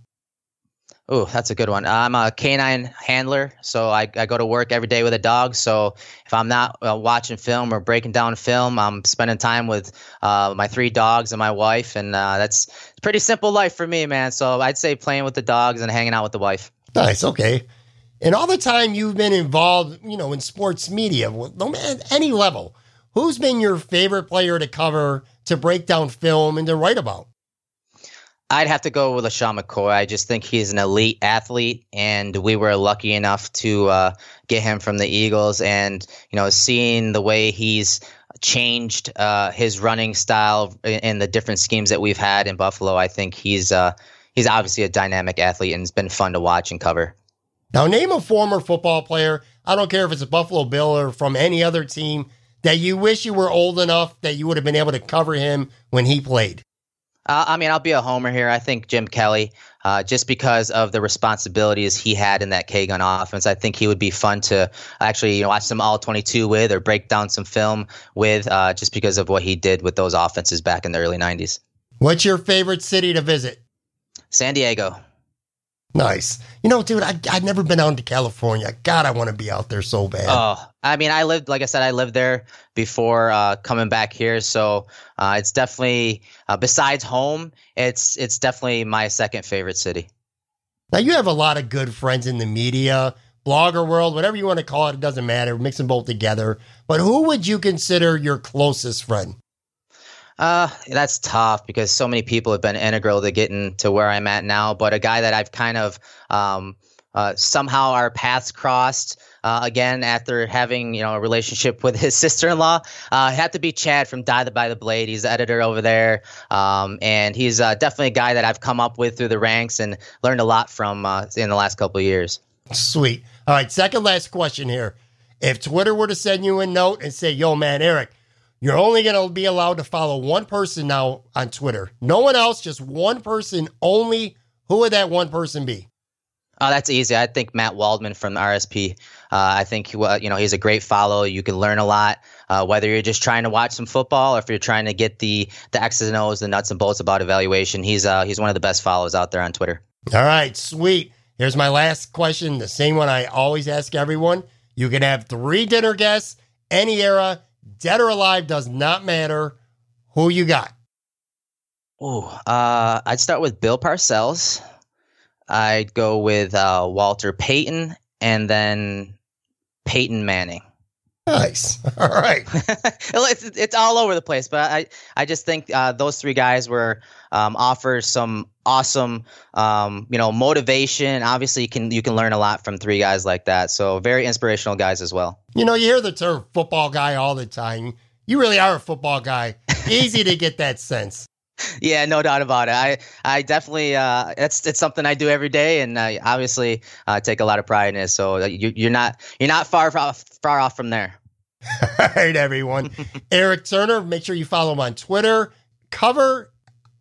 Oh, that's a good one. I'm a canine handler, so I, I go to work every day with a dog. So if I'm not uh, watching film or breaking down film, I'm spending time with uh, my three dogs and my wife, and uh, that's pretty simple life for me, man. So I'd say playing with the dogs and hanging out with the wife. Nice. Okay. And all the time you've been involved, you know, in sports media, no at any level, who's been your favorite player to cover, to break down film, and to write about? I'd have to go with LeSean McCoy. I just think he's an elite athlete, and we were lucky enough to uh, get him from the Eagles. And you know, seeing the way he's changed uh, his running style in the different schemes that we've had in Buffalo, I think he's uh, he's obviously a dynamic athlete, and it's been fun to watch and cover. Now, name a former football player. I don't care if it's a Buffalo Bill or from any other team that you wish you were old enough that you would have been able to cover him when he played. Uh, I mean, I'll be a homer here. I think Jim Kelly, uh, just because of the responsibilities he had in that K gun offense, I think he would be fun to actually you know watch some all 22 with or break down some film with, uh, just because of what he did with those offenses back in the early 90s. What's your favorite city to visit? San Diego. Nice. You know, dude, I, I've never been out to California. God, I want to be out there so bad. Oh, I mean, I lived, like I said, I lived there before uh, coming back here. So uh, it's definitely, uh, besides home, it's it's definitely my second favorite city. Now, you have a lot of good friends in the media, blogger world, whatever you want to call it. It doesn't matter. Mix them both together. But who would you consider your closest friend? Uh, that's tough because so many people have been integral to getting to where I'm at now. But a guy that I've kind of um, uh, somehow our paths crossed uh, again after having you know a relationship with his sister-in-law. Uh, had to be Chad from Die by the Blade. He's the editor over there, um, and he's uh, definitely a guy that I've come up with through the ranks and learned a lot from uh, in the last couple of years. Sweet. All right, second last question here. If Twitter were to send you a note and say, "Yo, man, Erik." You're only going to be allowed to follow one person now on Twitter. No one else, just one person only. Who would that one person be? Oh, that's easy. I think Matt Waldman from the RSP. Uh, I think you know he's a great follow. You can learn a lot. Uh, whether you're just trying to watch some football or if you're trying to get the the X's and O's, the nuts and bolts about evaluation, he's uh, he's one of the best follows out there on Twitter. All right, sweet. Here's my last question, the same one I always ask everyone. You can have three dinner guests, any era, dead or alive, does not matter. Who you got? Oh, uh, I'd start with Bill Parcells. I'd go with uh, Walter Payton and then Peyton Manning. Nice. All right. it's it's all over the place, but I I just think uh, those three guys were um, offer some awesome um, you know motivation. Obviously, you can you can learn a lot from three guys like that. So very inspirational guys as well. You know, you hear the term football guy all the time. You really are a football guy. Easy to get that sense. Yeah, no doubt about it. I, I definitely, uh, it's, it's something I do every day, and I obviously uh, take a lot of pride in it. So uh, you, you're not, you're not far off, far off from there. All right, everyone. Erik Turner, make sure you follow him on Twitter. Cover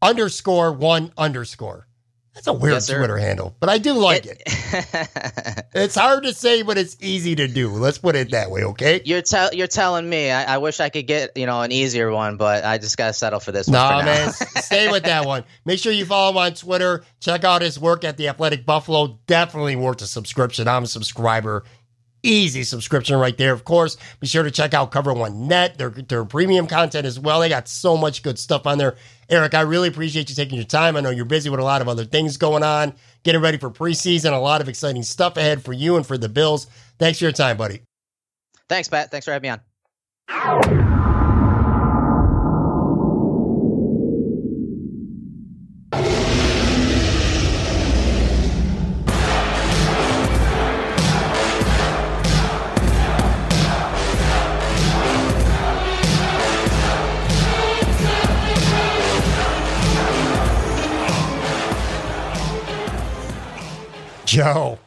underscore one underscore. That's a weird yes, Twitter handle, but I do like it. it. it's hard to say, but it's easy to do. Let's put it that way, okay? You're you're telling me. I-, I, wish I could get you know an easier one, but I just gotta settle for this. Nah, one man, stay with that one. Make sure you follow him on Twitter. Check out his work at the Athletic Buffalo. Definitely worth a subscription. I'm a subscriber. Easy subscription right there. Of course, be sure to check out Cover One Net, their their premium content as well. They got so much good stuff on there. Erik, I really appreciate you taking your time. I know you're busy with a lot of other things going on, getting ready for preseason, a lot of exciting stuff ahead for you and for the Bills. Thanks for your time, buddy. Thanks, Pat. Thanks for having me on. Joe,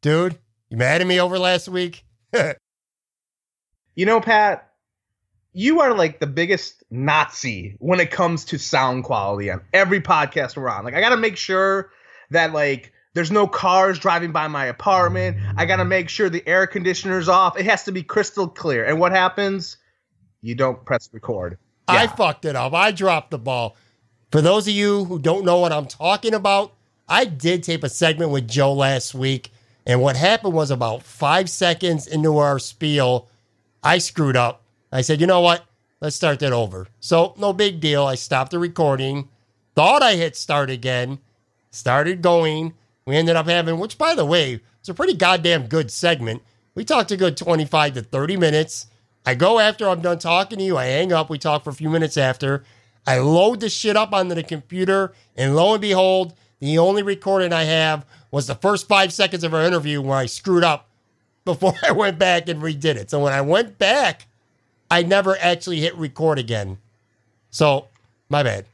dude, you mad at me over last week? you know, Pat, you are like the biggest Nazi when it comes to sound quality on every podcast we're on. Like, I got to make sure that, like, there's no cars driving by my apartment. I got to make sure the air conditioner's off. It has to be crystal clear. And what happens? You don't press record. Yeah. I fucked it up. I dropped the ball. For those of you who don't know what I'm talking about, I did tape a segment with Joe last week, and what happened was about five seconds into our spiel, I screwed up. I said, you know what? Let's start that over. So, no big deal. I stopped the recording, thought I hit start again, started going. We ended up having, which by the way, it's a pretty goddamn good segment. We talked a good 25 to 30 minutes. I go after I'm done talking to you. I hang up. We talk for a few minutes after. I load the shit up onto the computer, and lo and behold, the only recording I have was the first five seconds of our interview where I screwed up before I went back and redid it. So when I went back, I never actually hit record again. So my bad.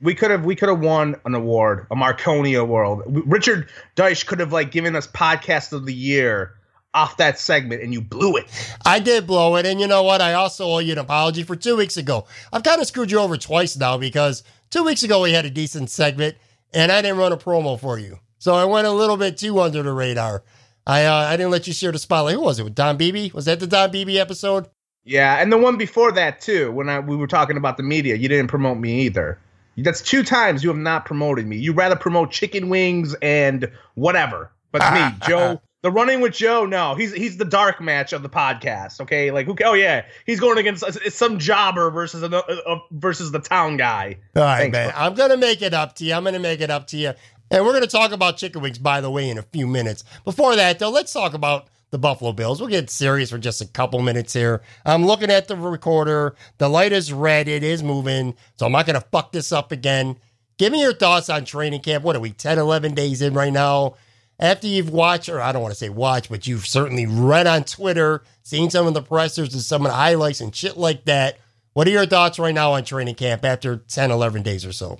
We could have we could have won an award, a Marconi award. Richard Deitsch could have like given us podcast of the year off that segment and you blew it. I did blow it. And you know what? I also owe you an apology for two weeks ago. I've kind of screwed you over twice now because two weeks ago we had a decent segment and I didn't run a promo for you. So I went a little bit too under the radar. I uh, I didn't let you share the spotlight. Who was it? With Don Beebe? Was that the Don Beebe episode? Yeah, and the one before that too, when I, we were talking about the media, you didn't promote me either. That's two times you have not promoted me. You rather promote chicken wings and whatever. But me, Joe, the Run-In With Joe, no, he's he's the dark match of the podcast. Okay, like who? Oh yeah, he's going against it's some jobber versus a, uh, versus the town guy. All right, Thanks, man. Bro. I'm gonna make it up to you. I'm gonna make it up to you. And we're gonna talk about chicken wings, by the way, in a few minutes. Before that, though, let's talk about the Buffalo Bills. We'll get serious for just a couple minutes here. I'm looking at the recorder. The light is red. It is moving. So I'm not gonna fuck this up again. Give me your thoughts on training camp. What are we, 10, 11 days in right now? After you've watched, or I don't want to say watch, but you've certainly read on Twitter, seen some of the pressers and some of the highlights and shit like that. What are your thoughts right now on training camp after 10, 11 days or so?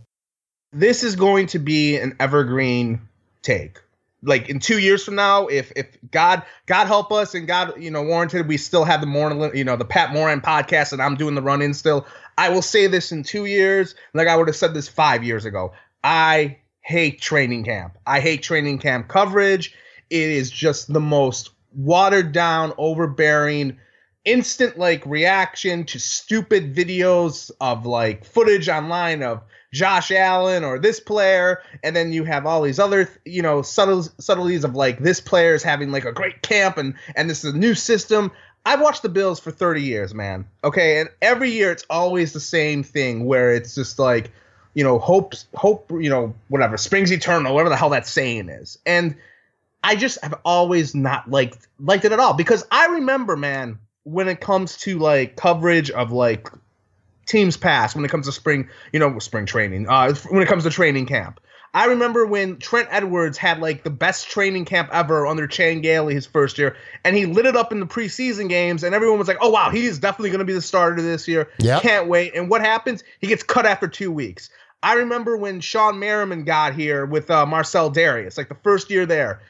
This is going to be an evergreen take. Like in two years from now, if if God God help us and God you know warranted, we still have the morning you know the Pat Moran podcast and I'm doing the run in still. I will say this in two years, like I would have said this five years ago. I hate training camp. I hate training camp coverage. it is just the most watered down, overbearing, instant like reaction to stupid videos of like footage online of Josh Allen or this player, and then you have all these other, you know, subtle subtleties of like this player is having like a great camp and and this is a new system. I've watched the Bills for 30 years, man. Okay, and every year it's always the same thing where it's just like, you know, hope, hope, you know, whatever, springs eternal, whatever the hell that saying is, and I just have always not liked liked it at all because I remember, man, when it comes to like coverage of like teams past when it comes to spring, you know, spring training, uh, when it comes to training camp. I remember when Trent Edwards had like the best training camp ever under Chan Gailey his first year, and he lit it up in the preseason games, and everyone was like, "Oh wow, he's definitely going to be the starter this year. Yep. Can't wait." And what happens? He gets cut after two weeks. I remember when Shawne Merriman got here with uh, Marcell Dareus, like the first year there.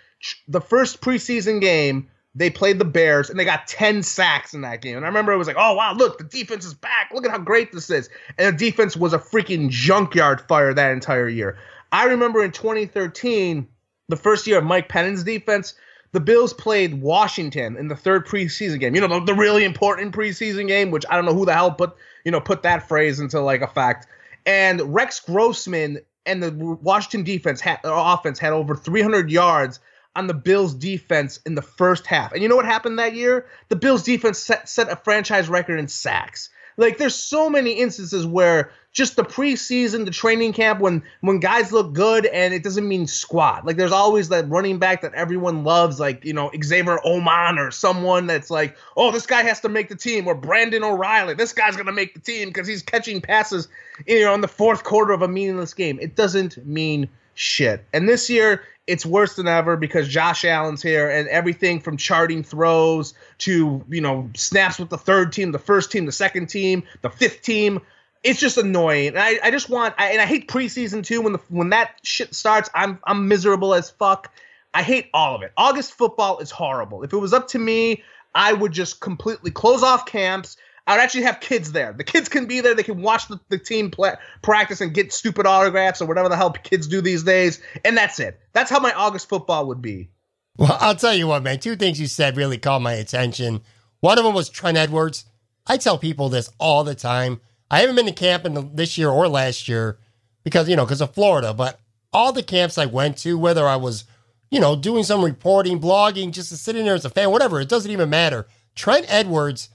The first preseason game, they played the Bears and they got 10 sacks in that game. And I remember it was like, oh, wow, look, the defense is back. Look at how great this is. And the defense was a freaking junkyard fire that entire year. I remember in 2013, the first year of Mike Pettine's defense, the Bills played Washington in the third preseason game. You know, the, the really important preseason game, which I don't know who the hell put, you know, put that phrase into like a fact. And Rex Grossman and the Washington defense had, uh, offense had over 300 yards on the Bills defense in the first half. And you know what happened that year? The Bills defense set, set a franchise record in sacks. Like there's so many instances where just the preseason, the training camp, when when guys look good and it doesn't mean squat. Like there's always that running back that everyone loves, like you know Xavier Omon or someone that's like, oh, this guy has to make the team, or Brandon O'Reilly, this guy's gonna make the team because he's catching passes, you know, in the fourth quarter of a meaningless game. It doesn't mean shit. And this year, it's worse than ever because Josh Allen's here and everything from charting throws to, you know, snaps with the third team, the first team, the second team, the fifth team. It's just annoying. And I, I just want I, and I hate preseason too when the when that shit starts, I'm I'm miserable as fuck. I hate all of it. August football is horrible. If it was up to me, I would just completely close off camps I'd actually have kids there. The kids can be there. They can watch the, the team play, practice and get stupid autographs or whatever the hell kids do these days. And that's it. That's how my August football would be. Well, I'll tell you what, man. Two things you said really caught my attention. One of them was Trent Edwards. I tell people this all the time. I haven't been to camp in this year or last year because, you know, because of Florida, but all the camps I went to, whether I was, you know, doing some reporting, blogging, just sitting there as a fan, whatever, it doesn't even matter. Trent Edwards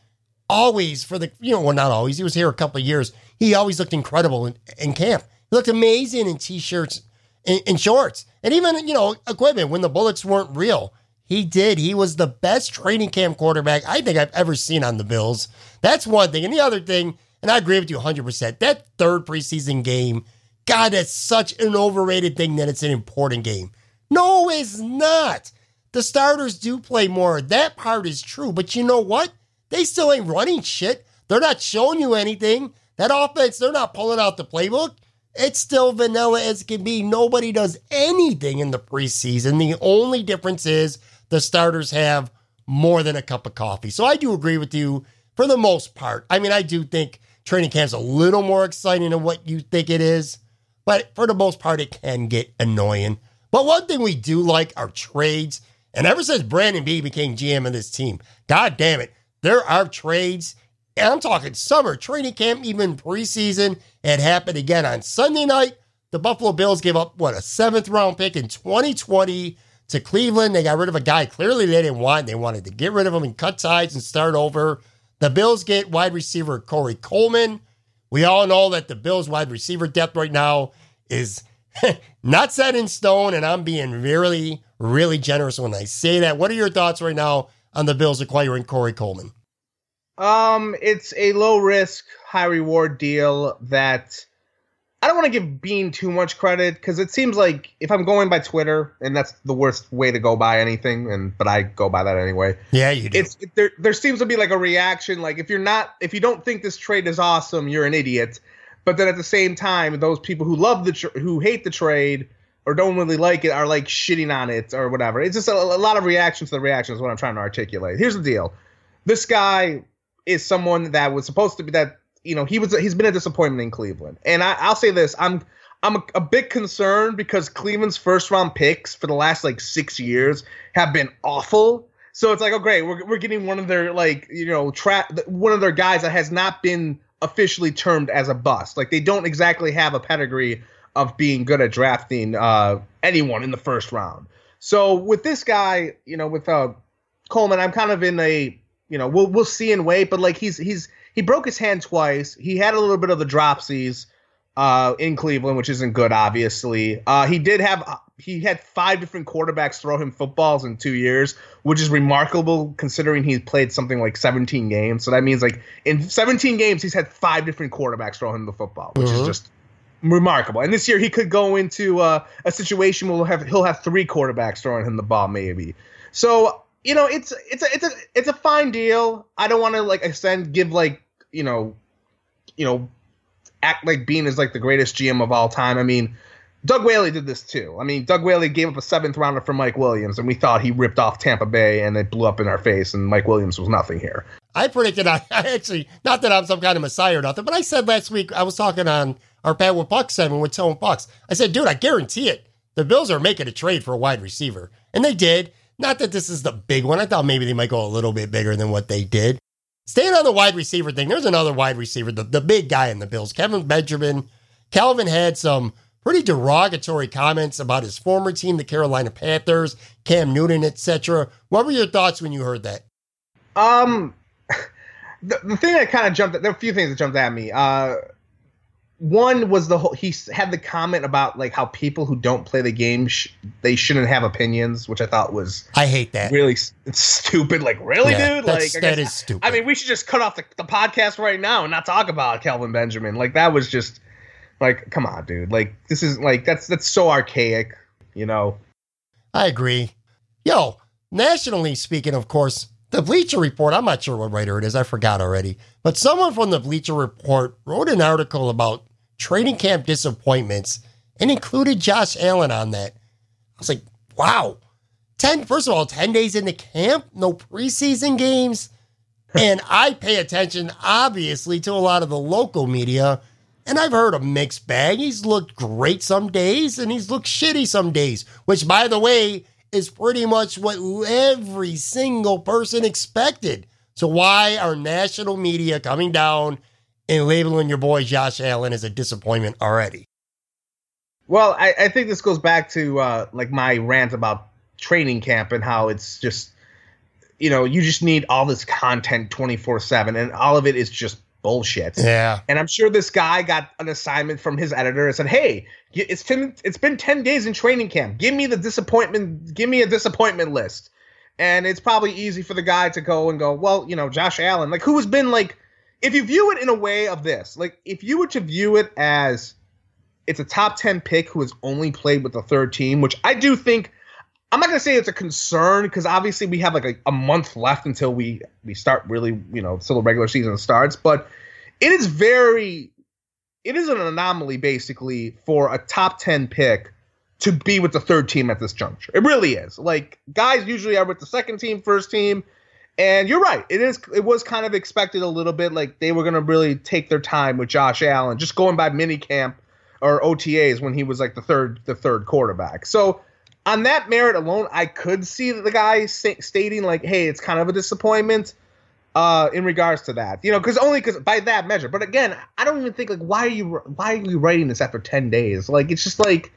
always for the you know well not always he was here a couple of years. He always looked incredible in, in camp. He looked amazing in t-shirts and, and shorts and even you know equipment when the bullets weren't real. He did. He was the best training camp quarterback i think i've ever seen on the bills. That's one thing. And the other thing and i agree with you 100% that third preseason game god that's such an overrated thing that it's an important game. No it's not. The starters do play more. That part is true. But you know what they still ain't running shit. They're not showing you anything. That offense, they're not pulling out the playbook. It's still vanilla as can be. Nobody does anything in the preseason. The only difference is the starters have more than a cup of coffee. So I do agree with you for the most part. I mean, I do think training camp's a little more exciting than what you think it is, but for the most part, it can get annoying. But one thing we do like are trades. And ever since Brandon Beane became GM of this team, god damn it, there are trades. And I'm talking summer training camp, even preseason. It happened again on Sunday night. The Buffalo Bills gave up, what, a seventh round pick in 2020 to Cleveland. They got rid of a guy clearly they didn't want. They wanted to get rid of him and cut ties and start over. The Bills get wide receiver Corey Coleman. We all know that the Bills wide receiver depth right now is not set in stone, and I'm being really, really generous when I say that. What are your thoughts right now on the Bills acquiring Corey Coleman? Um, it's a low risk, high reward deal that I don't want to give Beane too much credit because it seems like if I'm going by Twitter, and that's the worst way to go by anything, and but I go by that anyway. Yeah, you do. It's there. There seems to be like a reaction, like if you're not, if you don't think this trade is awesome, you're an idiot. But then at the same time, those people who love the tra- who hate the trade or don't really like it are like shitting on it or whatever. It's just a, a lot of reactions to the reactions. What I'm trying to articulate. Here's the deal: this guy is someone that was supposed to be that you know he was he's been a disappointment in Cleveland, and I, I'll say this: I'm I'm a, a bit concerned because Cleveland's first round picks for the last like six years have been awful. So it's like, oh great, we're we're getting one of their like you know trap one of their guys that has not been officially termed as a bust. Like they don't exactly have a pedigree of being good at drafting uh, anyone in the first round. So with this guy, you know, with uh, Coleman, I'm kind of in a you know we'll we'll see and wait, but like he's he's he broke his hand twice. He had a little bit of the dropsies uh, in Cleveland, which isn't good, obviously. Uh, he did have he had five different quarterbacks throw him footballs in two years, which is remarkable considering he's played something like 17 games. So that means like in 17 games he's had five different quarterbacks throw him the football, which is just remarkable. And this year he could go into uh, a situation where he'll have he'll have three quarterbacks throwing him the ball, maybe. So you know, it's it's a it's a it's a fine deal. I don't want to like extend give like you know, you know, act like Beane is like the greatest GM of all time. I mean, Doug Whaley did this too. I mean, Doug Whaley gave up a seventh rounder for Mike Williams, and we thought he ripped off Tampa Bay, and it blew up in our face, and Mike Williams was nothing here. I predicted, I, actually, not that I'm some kind of messiah or nothing, but I said last week, I was talking on our Pat with Bucks segment with Tone Bucks. I said, dude, I guarantee it. The Bills are making a trade for a wide receiver. And they did. Not that this is the big one. I thought maybe they might go a little bit bigger than what they did. Staying on the wide receiver thing, there's another wide receiver, the, the big guy in the Bills, Kelvin Benjamin. Kelvin had some pretty derogatory comments about his former team, the Carolina Panthers, Cam Newton, etc. What were your thoughts when you heard that? Um, the, the thing that kind of jumped, there are a few things that jumped at me. Uh, one was the whole he had the comment about like how people who don't play the game sh- they shouldn't have opinions which i thought was I hate that. really stupid like really Yeah, dude like that is stupid. i mean we should just cut off the, the podcast right now and not talk about kelvin benjamin like that was just like come on dude like this is like that's that's so archaic you know I agree. Yo, nationally speaking, of course, the Bleacher Report, I'm not sure what writer it is, I forgot already, but someone from the Bleacher Report wrote an article about training camp disappointments and included Josh Allen on that. I was like, wow. 10, first of all, 10 days into camp, no preseason games. And I pay attention, obviously, to a lot of the local media. And I've heard a mixed bag. He's looked great some days and he's looked shitty some days, which, by the way, is pretty much what every single person expected. So, why are national media coming down and labeling your boy Josh Allen as a disappointment already? Well, I, I think this goes back to uh, like my rant about training camp and how it's just, you know, you just need all this content twenty four seven, and all of it is just bullshit. Yeah. And I'm sure this guy got an assignment from his editor and said, "Hey, it's ten, it's been ten days in training camp. Give me the disappointment. Give me a disappointment list." And it's probably easy for the guy to go and go, "Well, you know, Josh Allen, like who has been like, if you view it in a way of this, like if you were to view it as it's a top 10 pick who has only played with the third team, which I do think I'm not gonna say it's a concern because obviously we have like a, a month left until we we start really, you know, till the regular season starts. But it is very it is an anomaly basically for a top 10 pick to be with the third team at this juncture. It really is. Like guys usually are with the second team, first team. And you're right. It is. It was kind of expected a little bit. Like they were to really take their time with Josh Allen, just going by mini camp or OTAs when he was like the third, the third quarterback. So on that merit alone, I could see the guy sta- stating like, "Hey, it's kind of a disappointment." Uh, in regards to that, you know, because only because by that measure. But again, I don't even think like why are you why are you writing this after ten days? Like it's just like,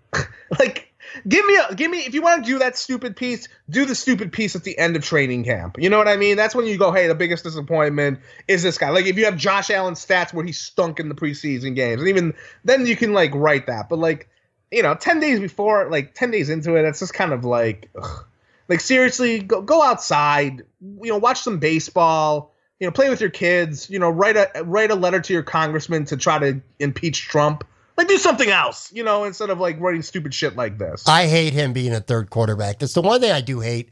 like give me a give me if you want to do that stupid piece, do the stupid piece at the end of training camp. You know what I mean? That's when you go, hey, the biggest disappointment is this guy. Like if you have Josh Allen stats where he stunk in the preseason games, and even then you can like write that. But like, you know, ten days before, like ten days into it, it's just kind of like, ugh. like seriously, go go outside. You know, watch some baseball. You know, play with your kids. You know, write a write a letter to your congressman to try to impeach Trump. Like do something else, you know, instead of like writing stupid shit like this. I hate him being a third quarterback. That's the one thing I do hate.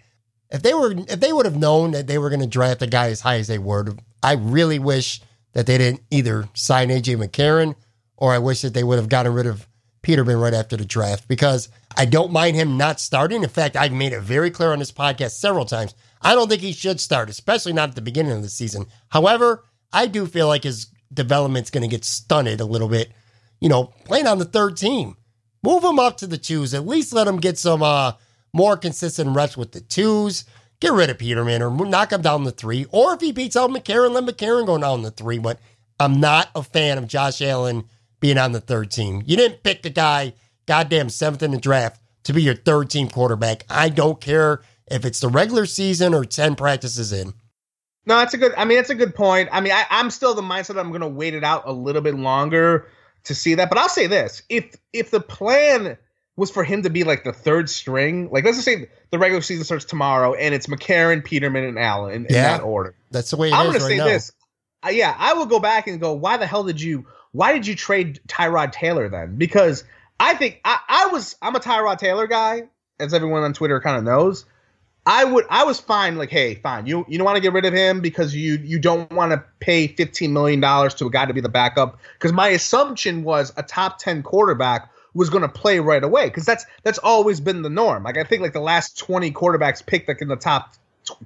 If they were, if they would have known that they were going to draft a guy as high as they were, I really wish that they didn't either sign AJ McCarron or I wish that they would have gotten rid of Peterman right after the draft because I don't mind him not starting. In fact, I've made it very clear on this podcast several times. I don't think he should start, especially not at the beginning of the season. However, I do feel like his development's going to get stunted a little bit you know, playing on the third team. Move him up to the twos. At least let him get some uh, more consistent reps with the twos. Get rid of Peterman or knock him down the three. Or if he beats out McCarron, let McCarron go down the three. But I'm not a fan of Josh Allen being on the third team. You didn't pick the guy, goddamn seventh in the draft, to be your third team quarterback. I don't care if it's the regular season or 10 practices in. No, that's a good. I mean, that's a good point. I mean, I, am still the mindset I'm going to wait it out a little bit longer to see that. But I'll say this: if if the plan was for him to be like the third string, like let's just say the regular season starts tomorrow and it's McCarron, Peterman, and Allen in, in that order. That's the way it I'm going to say now. this. Uh, yeah, I will go back and go. Why the hell did you? Why did you trade Tyrod Taylor then? Because I think I, I was I'm a Tyrod Taylor guy, as everyone on Twitter kind of knows. I would I was fine. Like, hey, fine. You you don't want to get rid of him because you you don't want to pay 15 million dollars to a guy to be the backup. Because my assumption was a top 10 quarterback was going to play right away. Because that's that's always been the norm. Like I think like the last 20 quarterbacks picked like in the top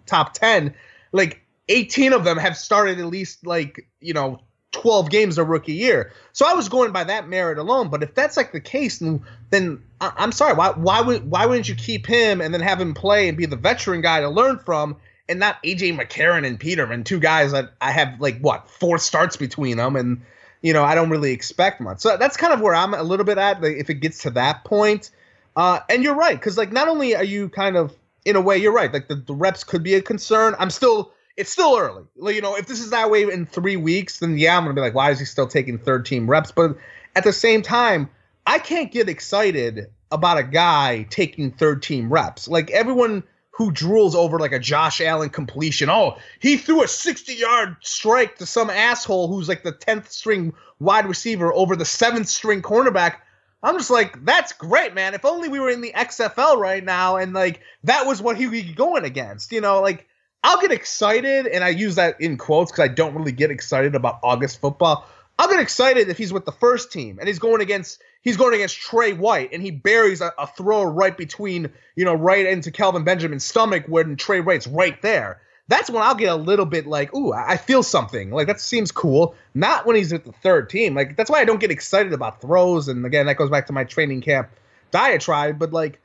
top 10, like 18 of them have started at least like you know 12 games a rookie year. So I was going by that merit alone. But if that's like the case, then then I- I'm sorry. Why why would why wouldn't you keep him and then have him play and be the veteran guy to learn from, and not AJ McCarron and Peterman, two guys that I have like what four starts between them, and you know I don't really expect much. So that's kind of where I'm a little bit at. Like, if it gets to that point, uh, and you're right because like not only are you kind of in a way you're right like the, the reps could be a concern. I'm still it's still early. You know, if this is that way in three weeks, then yeah, I'm gonna be like, why is he still taking third team reps? But at the same time, I can't get excited about a guy taking third team reps. Like everyone who drools over like a Josh Allen completion. Oh, he threw a 60 yard strike to some asshole who's like the 10th string wide receiver over the seventh string cornerback. I'm just like, that's great, man. If only we were in the XFL right now and like that was what he would be going against. You know, like I'll get excited, and I use that in quotes because I don't really get excited about August football. I'll get excited if he's with the first team and he's going against he's going against Trey White and he buries a, a throw right between you know right into Kelvin Benjamin's stomach when Trey White's right there. That's when I'll get a little bit like, ooh, I I feel something. Like that seems cool. Not when he's with the third team. Like that's why I don't get excited about throws. And again, that goes back to my training camp diatribe. But like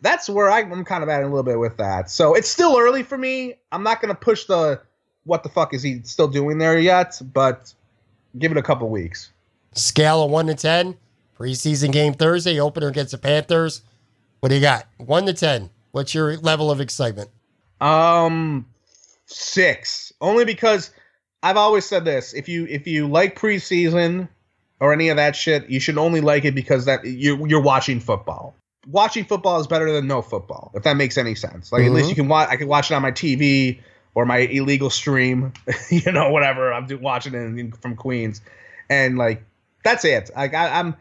that's where I, I'm kind of at a little bit with that. So it's still early for me. I'm not going to push the what the fuck is he still doing there yet, but give it a couple weeks. Scale of one to ten. Preseason game Thursday, opener against the Panthers. What do you got? One to ten. What's your level of excitement? Um, six. Only because I've always said this: if you if you like preseason or any of that shit, you should only like it because that you you're watching football. Watching football is better than no football, if that makes any sense. Like at least Mhm. you can watch. I can watch it on my TV or my illegal stream, you know, whatever. I'm do, watching it in, from Queens, and like that's it. Like I, I'm.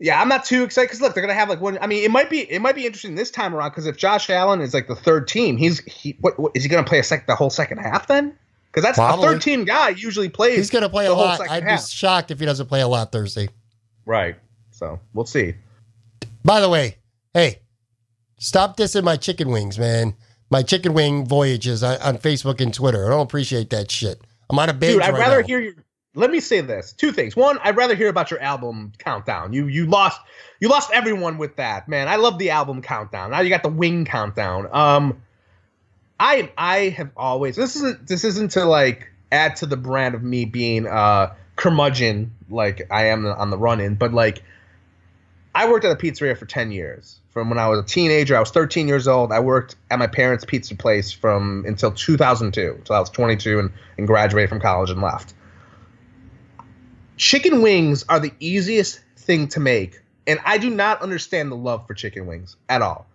Yeah, I'm not too excited because look, they're gonna have like one. I mean, it might be it might be interesting this time around because if Josh Allen is like the third team, he's he what, what is he gonna play a sec the whole second half then? Because that's Probably. a third team guy usually plays. He's to play a lot. I'd half. be shocked if he doesn't play a lot Thursday. right. So we'll see. By the way, hey, stop dissing my chicken wings, man. My chicken wing voyages on, on Facebook and Twitter. I don't appreciate that shit. I'm on a binge Dude, I'd right rather now. hear your. Let me say this: two things. One, I'd rather hear about your album countdown. You you lost you lost everyone with that, man. I love the album countdown. Now you got the wing countdown. Um, I I have always this isn't this isn't to like add to the brand of me being uh curmudgeon like I am on the run in, but like I worked at a pizzeria for 10 years. From when I was a teenager, I was 13 years old. I worked at my parents' pizza place from until 2002, until I was 22 and, and graduated from college and left. Chicken wings are the easiest thing to make, and I do not understand the love for chicken wings at all.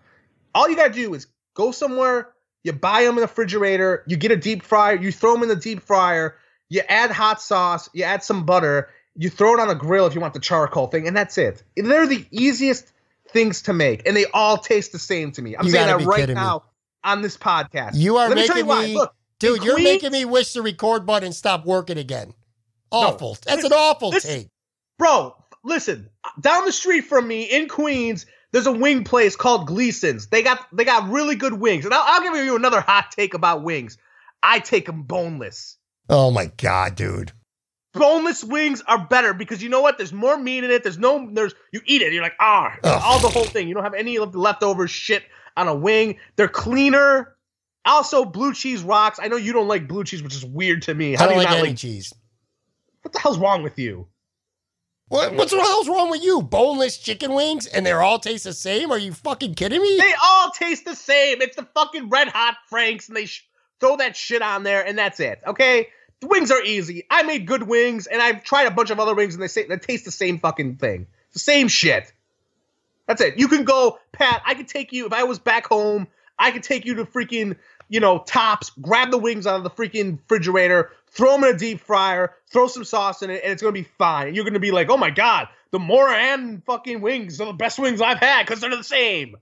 All you gotta do is go somewhere, you buy them in the refrigerator, you get a deep fryer, you throw them in the deep fryer, you add hot sauce, you add some butter, you throw it on a grill if you want the charcoal thing, and that's it. They're the easiest things to make, and they all taste the same to me. I'm You saying that right kidding me. now on this podcast. You are Let me tell you making why. me- Look, Dude, you're making me wish the record button stop working again. Awful. That's an awful this- take. Bro, listen, down the street from me in Queens, there's a wing place called Gleason's. They got they got really good wings. And I'll, I'll give you another hot take about wings. I take them boneless. Oh my god, dude. Boneless wings are better because you know what? There's more meat in it. There's no, there's, you eat it. You're like, ah, all the whole thing. You don't have any of the leftover shit on a wing. They're cleaner. Also, blue cheese rocks. I know you don't like blue cheese, which is weird to me. I How do don't you like not any like, cheese. what the hell's wrong with you? What, what's the hell's wrong with you? Boneless chicken wings and they're all taste the same? Are you fucking kidding me? They all taste the same. It's the fucking red hot Franks, and they sh- throw that shit on there, and that's it. Okay, the wings are easy. I made good wings, and I've tried a bunch of other wings, and they say they taste the same fucking thing. The same shit. That's it. You can go, Pat. I could take you if I was back home. I could take you to freaking, you know, tops. Grab the wings out of the freaking refrigerator, throw them in a deep fryer, throw some sauce in it, and it's gonna be fine. And you're gonna be like, oh my god, the Moran fucking wings are the best wings I've had because they're the same.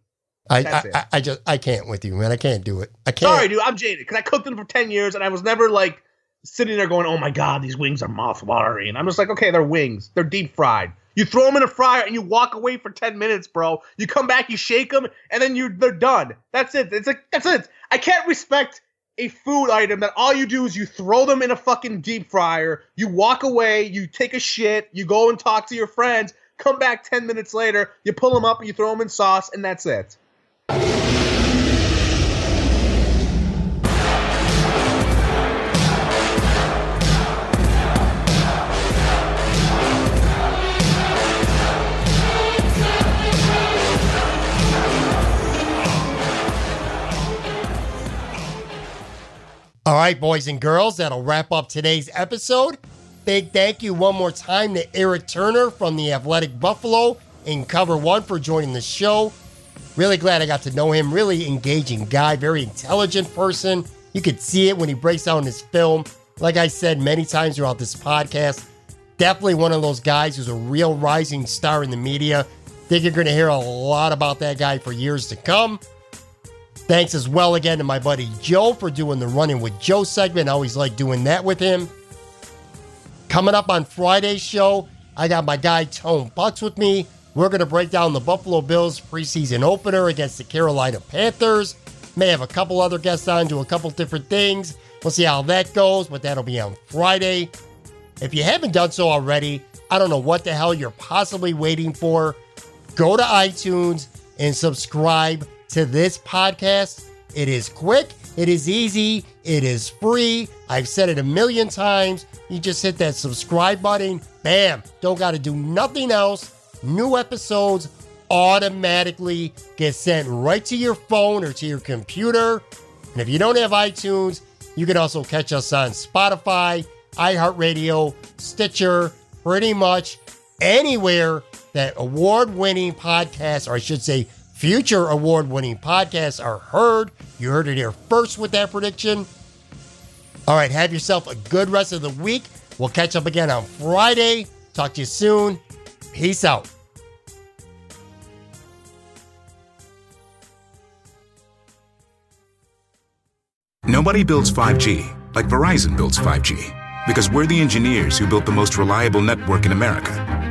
I, That's I, it. I, I just I can't with you, man. I can't do it. I can't. Sorry, dude, I'm jaded because I cooked them for ten years and I was never like sitting there going, "Oh my god, these wings are mouth-watering." And I'm just like, "Okay, they're wings. They're deep fried. You throw them in a fryer and you walk away for ten minutes, bro. You come back, you shake them, and then you they're done. That's it. It's like that's it. I can't respect a food item that all you do is you throw them in a fucking deep fryer, you walk away, you take a shit, you go and talk to your friends, come back ten minutes later, you pull them up and you throw them in sauce, and that's it. All right, boys and girls, that'll wrap up today's episode. Big thank you one more time to Erik Turner from the Athletic Buffalo in Cover One for joining the show. Really glad I got to know him. Really engaging guy, very intelligent person. You could see it when he breaks down his film. Like I said many times throughout this podcast, definitely one of those guys who's a real rising star in the media. Think you're going to hear a lot about that guy for years to come. Thanks as well again to my buddy Joe for doing the Run-In With Joe segment. I always like doing that with him. Coming up on Friday's show, I got my guy Tone Bucks with me. We're going to break down the Buffalo Bills preseason opener against the Carolina Panthers. May have a couple other guests on, do a couple different things. We'll see how that goes, but that'll be on Friday. If you haven't done so already, I don't know what the hell you're possibly waiting for. Go to iTunes and subscribe to this podcast. It is quick, it is easy, it is free. I've said it a million times. You just hit that subscribe button, bam, don't got to do nothing else. New episodes automatically get sent right to your phone or to your computer. And if you don't have iTunes, you can also catch us on Spotify, iHeartRadio, Stitcher, pretty much anywhere that award winning podcasts, or I should say, future award winning podcasts are heard. You heard it here first with that prediction. All right, have yourself a good rest of the week. We'll catch up again on Friday. Talk to you soon. Peace out. Nobody builds 5G like Verizon builds 5G because we're the engineers who built the most reliable network in America.